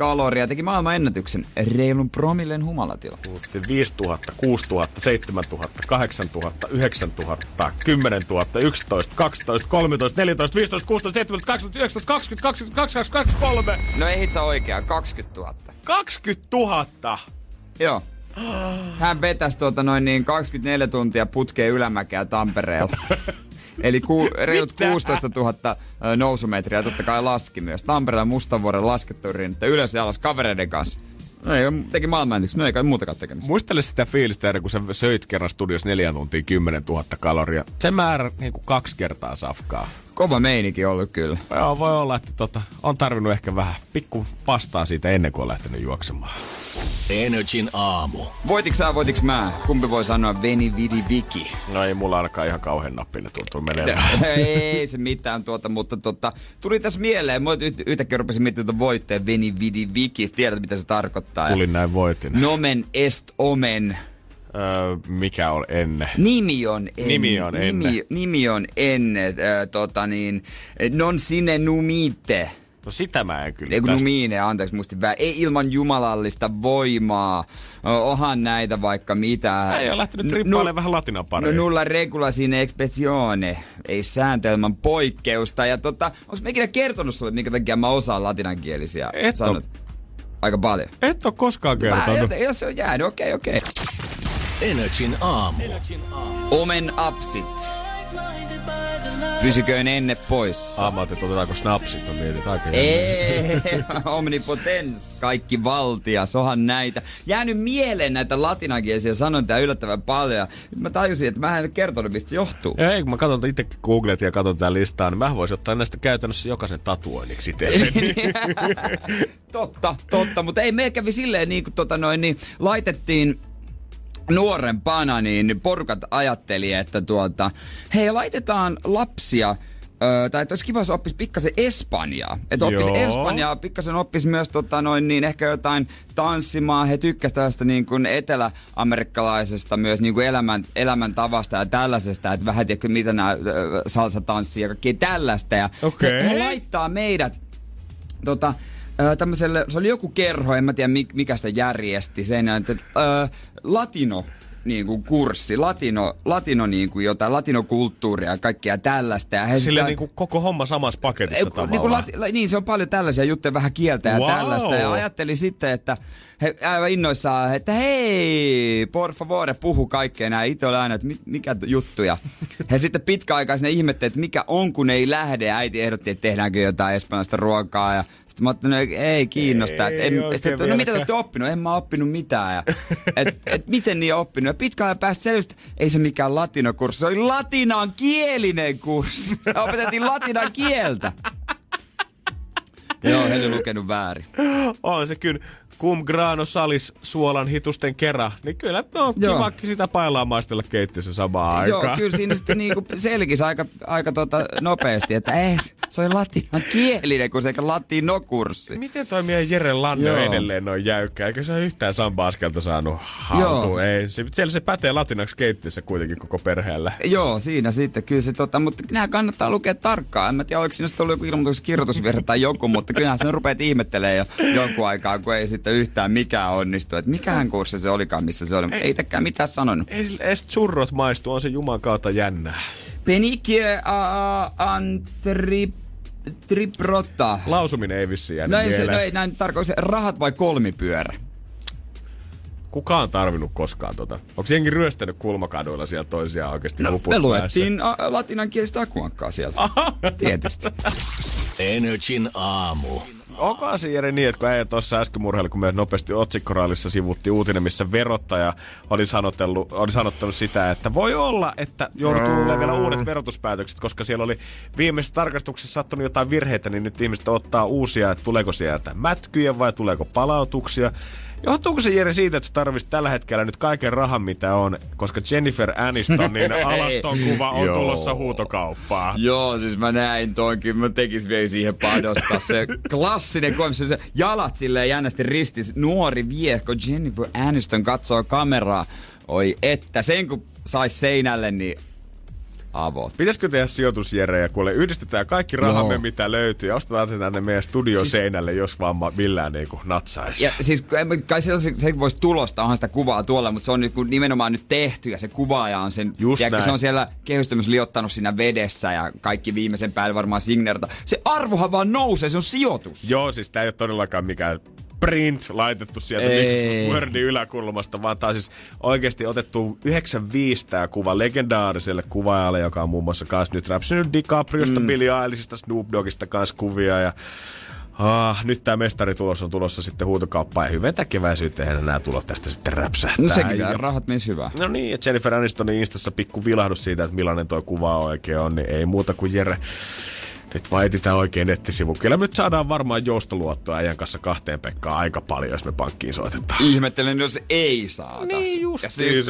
kaloria. Teki maailman ennätyksen reilun promillen humalatila. Puhuttiin 5000, 6000, 7000, 8000, 9000, 10 000, 11, 12, 13, 14, 15, 16, 17, 18, 19, 20, 22, 22, 23. No ei hitsa oikea, 20 000. 20 000! Joo. Hän vetäisi tuota noin niin 24 tuntia putkeen ylämäkeä Tampereella. Eli ku, reilut Mitä? 16 000 ö, nousumetriä totta kai laski myös. Tampereella Mustavuoren laskettu rinnettä ylös ja alas kavereiden kanssa. No ei, teki maailmanennätyksen, no ei kai muutakaan tekemistä. Muistele sitä fiilistä, Jere, kun sä söit kerran studios neljän tuntia 10 000 kaloria. Se määrä niin kuin kaksi kertaa safkaa. Kova meininki ollut kyllä. Joo, voi olla, että tota, on tarvinnut ehkä vähän pikku pastaa siitä ennen kuin on lähtenyt juoksemaan. Energin aamu. Voitiks sä, voitiks mä? Kumpi voi sanoa Veni Vidi Viki? No ei mulla alkaa ihan kauhean nappinen tuntuu menemään. ei se mitään tuota, mutta tota, tuli tässä mieleen, mä y- yhtäkkiä rupesin miettimään tuota voitteen Veni Vidi Viki, tiedät mitä se tarkoittaa. Tulin näin voitin. Nomen est omen. Öö, mikä on ennen? Nimi on enne. Nimi on Nimi, ennen. nimi on enne. Äh, tota niin, non sine numite. No sitä mä en kyllä Ei kun tästä- numine, anteeksi muistin väärin. Ei ilman jumalallista voimaa. Ohan näitä vaikka mitä. Ei ole lähtenyt trippailemaan vähän latinan No pariin. nulla regula sine expressione. Ei sääntelmän poikkeusta. Ja tota, onks mä ikinä kertonut sulle, minkä takia mä osaan latinankielisiä Et oo. sanat? Aika paljon. Et ole koskaan kertonut. Mä, jos se on jäänyt, okei, okei. Energin aamu. Omen apsit. Pysyköön enne pois. Aamat, että otetaanko snapsit, mä mietin aika Ei, omnipotens, kaikki valtia, sohan näitä. Jäänyt mieleen näitä latinankielisiä sanontoja yllättävän paljon. Nyt mä tajusin, että mä en kertonut, mistä se johtuu. Ei, kun mä katson itsekin googlet ja katson tää listaa, niin mä voisin ottaa näistä käytännössä jokaisen tatuoinniksi totta, totta, mutta ei, me kävi silleen niin kuin tota noin, niin laitettiin nuorempana, niin porukat ajatteli, että tuota, hei laitetaan lapsia Öö, tai että olisi kiva, jos oppisi pikkasen Espanjaa. Että oppisi Joo. Espanjaa, pikkasen oppisi myös tota, noin, niin ehkä jotain tanssimaan. He tykkäsivät tästä niin kuin eteläamerikkalaisesta myös niin kuin elämän, elämäntavasta ja tällaisesta. Että vähän tiedätkö, mitä nämä salsa tanssii ja kaikkea tällaista. Ja Okei. he, he laittaa meidät tota, tämmöiselle, se oli joku kerho, en mä tiedä mik- mikä sitä järjesti sen, että ö, latino niin kuin kurssi, latino, latino niin kuin jotain, latinokulttuuria ja kaikkea tällaista. Ja he Sille sitä- niinku koko homma samassa paketissa tavallaan. niin, kuin lati, la- niin, se on paljon tällaisia juttuja, vähän kieltä ja Wow. tällaista. Ja ajattelin sitten, että he aivan innoissaan, että hei, por favore, puhu kaikkea nää. Itse oli aina, että mikä juttu. Ja he sitten pitkäaikaisena ihmetteli, että mikä on, kun ei lähde. Äiti ehdotti, että tehdäänkö jotain espanjalaista ruokaa. Ja sitten mä ajattelin, että ei kiinnosta. Ei en, oikein sitten, no mitä te olette oppinut? En mä oppinut mitään. Ja, et, et, miten niin on oppinut? Ja pitkään ajan päästä selvisi, että ei se mikään latinokurssi. Se oli latinan kielinen kurssi. Se opetettiin latinan kieltä. Joo, he oli lukenut väärin. On se kyllä cum grano salis suolan hitusten kera, niin kyllä on Joo. kiva sitä pailaa maistella keittiössä samaan Joo, aikaan. kyllä siinä sitten niinku selkisi aika, aika tota nopeasti, että ei, se on latinan kielinen, kun se eikä latinokurssi. Miten toi meidän Jere Lanne Joo. edelleen noin jäykkä? Eikä se ole yhtään samba-askelta saanut haltuun? Joo. Ei. Se, siellä se pätee latinaksi keittiössä kuitenkin koko perheellä. Joo, siinä sitten kyllä se tota, mutta nämä kannattaa lukea tarkkaan. En mä tiedä, oliko siinä sitten ollut joku ilmoitus kirjoitusvirhe tai joku, mutta kyllähän sen rupeat ihmettelemään jo jonkun aikaa, kun ei sitten yhtään mikään onnistu. Että mikähän kurssi se olikaan, missä se oli, mutta ei tekään mitään sanonut. Ei edes churrot maistu, on se juman kautta jännää. Penikie antri triprotta. Lausuminen ei vissiin jäänyt No ei, se, no ei näin tarkoita se rahat vai kolmipyörä? Kuka on tarvinnut koskaan tota? Onko jengi ryöstänyt kulmakaduilla siellä toisiaan oikeasti no, Me luettiin a, latinankielistä akuankkaa sieltä. Tietysti. Energin aamu. Onko asia Jere niin, että kun äijä tuossa äsken murheili, kun me nopeasti otsikkoraalissa sivuttiin uutinen, missä verottaja oli sanotellut, oli sanottanut sitä, että voi olla, että joudutaan tulee vielä uudet verotuspäätökset, koska siellä oli viimeisessä tarkastuksessa sattunut jotain virheitä, niin nyt ihmiset ottaa uusia, että tuleeko sieltä mätkyjä vai tuleeko palautuksia. Johtuuko se Jere siitä, että sä tarvitset tällä hetkellä nyt kaiken rahan, mitä on, koska Jennifer Anistonin alaston kuva on Joo. tulossa huutokauppaan? Joo, siis mä näin toinkin. Mä tekis vielä siihen panostaa. Se klassinen koe, missä se jalat silleen jännästi ristis. Nuori viehko Jennifer Aniston katsoo kameraa. Oi että, sen kun sais seinälle, niin avot. Pitäisikö tehdä sijoitus, Jere, ja kuule, yhdistetään kaikki rahamme, Joo. mitä löytyy, ja ostetaan se tänne meidän studioseinälle, jos vaan ma- millään niinku natsaisi. Ja siis kai se, se, voisi tulosta, onhan sitä kuvaa tuolla, mutta se on kun nimenomaan nyt tehty ja se kuvaaja on sen, Just näin. se on siellä kehystämässä liottanut siinä vedessä ja kaikki viimeisen päälle varmaan signerta. Se arvohan vaan nousee, se on sijoitus. Joo, siis tää ei ole todellakaan mikään print laitettu sieltä Wordin yläkulmasta, vaan tää siis oikeasti otettu 95 tää kuva legendaariselle kuvaajalle, joka on muun muassa kans nyt räpsynyt DiCapriosta, mm. Billie Eilishista, Snoop Doggista kans kuvia ja Ah, nyt tämä mestaritulos on tulossa sitten huutokauppaan ja hyvintä keväisyyteen nämä tulot tästä sitten räpsähtää. No sekin, ja... rahat menis hyvää. No niin, että Jennifer Anistonin instassa pikku vilahdus siitä, että millainen toi kuva oikein on, niin ei muuta kuin Jere. Nyt vaan etsitään oikein nettisivu. Kyllä nyt saadaan varmaan joustoluottoa äijän kanssa kahteen Pekkaan aika paljon, jos me pankkiin soitetaan. Ihmettelen, jos ei saata. Niin just Ja siis,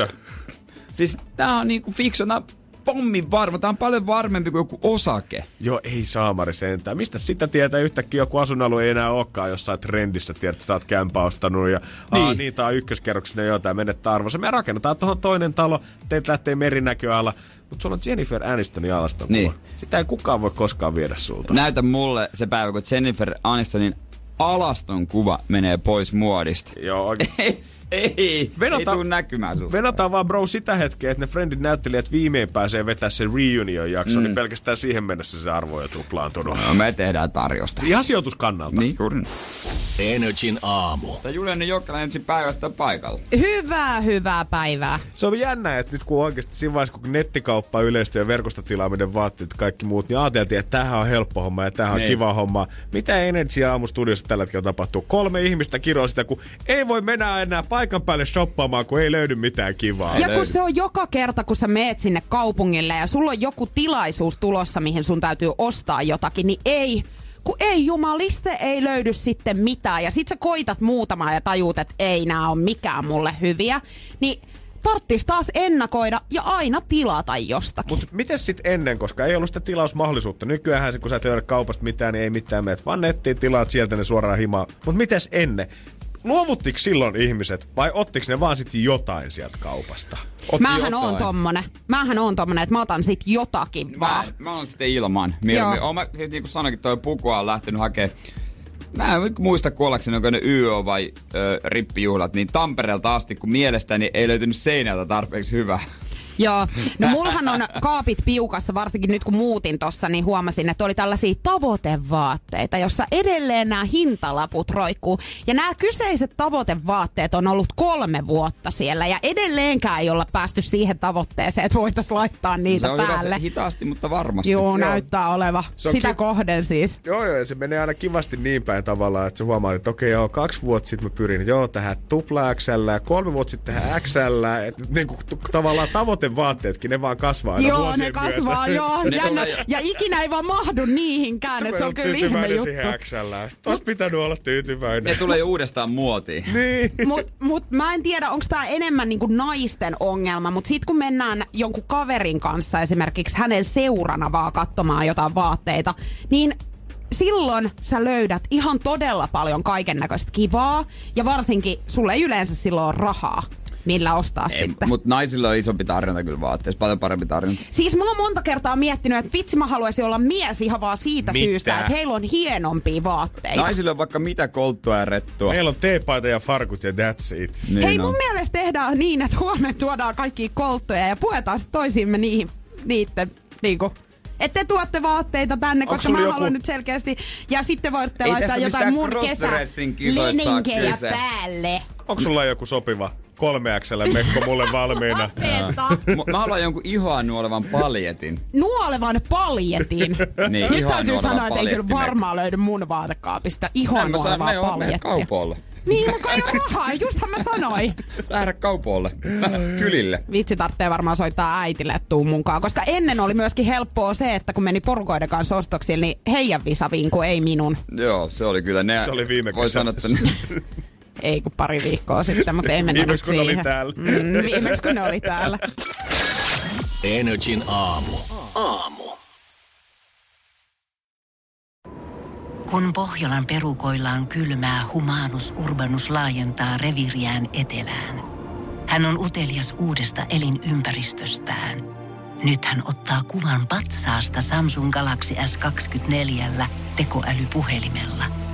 siis. tää on niinku fiksuna pommin varma. Tää on paljon varmempi kuin joku osake. Joo, ei saamari sentään. Mistä sitä tietää yhtäkkiä joku asuinalue ei enää olekaan jossain trendissä, tiedät, että sä oot kämpää ostanut ja niin. Aa, Niin. tää on ykköskerroksinen jotain, menettää arvossa. Me rakennetaan tuohon toinen talo, teet lähtee merinäköala, mutta sulla on Jennifer Anistonin alaston Niin. Sitä ei kukaan voi koskaan viedä sulta. Näytä mulle se päivä, kun Jennifer Anistonin alaston kuva menee pois muodista. Joo, oikein. Ei, Ei, Venota- ei tuu näkymään susta. Venataan vaan bro sitä hetkeä, että ne Friendit näyttelijät viimein pääsee vetää sen reunion jakso, mm. niin pelkästään siihen mennessä se arvo on jo tuplaantunut. No, me tehdään tarjosta. Ihan sijoituskannalta. Niin, juuri. Energin aamu. Tämä Julianne Jokkala ensin päivästä paikalla. Hyvää, hyvää päivää. Se on jännä, että nyt kun oikeasti siinä vaiheessa, kun nettikauppa yleistyy ja verkostotilaaminen vaatteet ja kaikki muut, niin ajateltiin, että tämähän on helppo homma ja tämähän on Niin. kiva homma. Mitä Energy aamustudiossa tällä hetkellä tapahtuu? Kolme ihmistä kiroo sitä, kun ei voi mennä enää paikan päälle shoppaamaan, kun ei löydy mitään kivaa. Ja kun se on joka kerta, kun sä meet sinne kaupungille ja sulla on joku tilaisuus tulossa, mihin sun täytyy ostaa jotakin, niin ei, kun ei jumaliste, ei löydy sitten mitään. Ja sit sä koitat muutamaa ja tajuut, että ei nää on mikään mulle hyviä. Niin tarttis taas ennakoida ja aina tilata jostakin. Mutta miten sitten ennen, koska ei ollut sitä tilausmahdollisuutta. Nykyään se, kun sä et löydä kaupasta mitään, niin ei mitään meet, vaan nettiin tilaat sieltä ne suoraan himaa. Mutta mites ennen? Luovuttiko silloin ihmiset vai ottiko ne vaan sitten jotain sieltä kaupasta? Otti Mähän jotain. on tommonen. Mähän on tommonen, että mä otan sit jotakin Mä, vaan. mä oon sitten ilman. Mieluummin. Joo. Oon mä, siis niin kuin sanoinkin, toi pukua on lähtenyt hakemaan Mä en muista kuollakseni, onko ne YO vai ö, rippijuhlat, niin Tampereelta asti, kun mielestäni ei löytynyt seinältä tarpeeksi hyvää. Joo. No mulhan on kaapit piukassa, varsinkin nyt kun muutin tossa, niin huomasin, että oli tällaisia tavoitevaatteita, jossa edelleen nämä hintalaput roikkuu. Ja nämä kyseiset tavoitevaatteet on ollut kolme vuotta siellä ja edelleenkään ei olla päästy siihen tavoitteeseen, että voitaisiin laittaa niitä se on hyvä päälle. se hitaasti, mutta varmasti. Joo, näyttää oleva. Se Sitä ki- kohden siis. Joo, joo, ja se menee aina kivasti niin päin tavallaan, että sä huomaat, että okei, joo, kaksi vuotta sitten mä pyrin joo, tähän tupla XL, ja kolme vuotta sitten tähän XL, että niin kuin, t- tavallaan tavoitevaatteetkin, ne vaan kasvaa aina Joo, ne kasvaa, myötä. joo. Ne Jännä. Ja ikinä ei vaan mahdu niihinkään, että se on kyllä ihme tyytyväinen juttu. siihen XL. Olisi pitänyt olla tyytyväinen. Ne tulee jo uudestaan muotiin. Niin. Mut, mut mä en tiedä, onko tämä enemmän niinku naisten ongelma, mutta sitten kun mennään jonkun kaverin kanssa esimerkiksi hänen seurana vaan katsomaan jotain vaatteita, niin silloin sä löydät ihan todella paljon kaiken näköistä kivaa ja varsinkin sulle ei yleensä silloin ole rahaa, millä ostaa sitten. Mutta naisilla on isompi tarjonta kyllä vaatteessa, paljon parempi tarjonta. Siis mä oon monta kertaa miettinyt, että vitsi mä haluaisin olla mies ihan vaan siitä Mitä? syystä, että heillä on hienompia vaatteita. Naisilla on vaikka mitä kolttua ja rettua. Meillä on teepaita ja farkut ja that's it. Niin Hei, on. mun mielestä tehdään niin, että huomenna tuodaan kaikki kolttoja ja puetaan sitten toisiimme niihin, niitten, niinku, että te tuotte vaatteita tänne, Onks koska mä joku- haluan nyt selkeästi. Ja sitten voitte Ei laittaa jotain mun kesä päälle. Onko sulla joku sopiva 3 XL mekko mulle valmiina? Mä- Mä haluan jonkun ihoa nuolevan paljetin. Nuolevan paljetin. Niin, Nyt täytyy sanoa, että ei kyllä varmaan löydy mun vaatekaapista sanon, nuolevaa paljettia. kaupoille. Niin, mutta ei ole rahaa, justhan mä sanoin. Lähdä kaupoille. Kylille. Vitsi tarvitsee varmaan soittaa äitille, että tuu mukaan. Koska ennen oli myöskin helppoa se, että kun meni porukoiden kanssa ostoksille, niin heidän visaviinku, ei minun. Joo, se oli kyllä ne. Se oli viime Voi kesänä. sanoa, että ne- Ei kun pari viikkoa sitten, mutta ei mennä Viimeksi kun ne oli siihen. täällä. Mm, viimeksi kun ne oli täällä. Energin aamu. Aamu. Kun Pohjolan perukoillaan kylmää, humanus urbanus laajentaa reviriään etelään. Hän on utelias uudesta elinympäristöstään. Nyt hän ottaa kuvan patsaasta Samsung Galaxy S24 tekoälypuhelimella.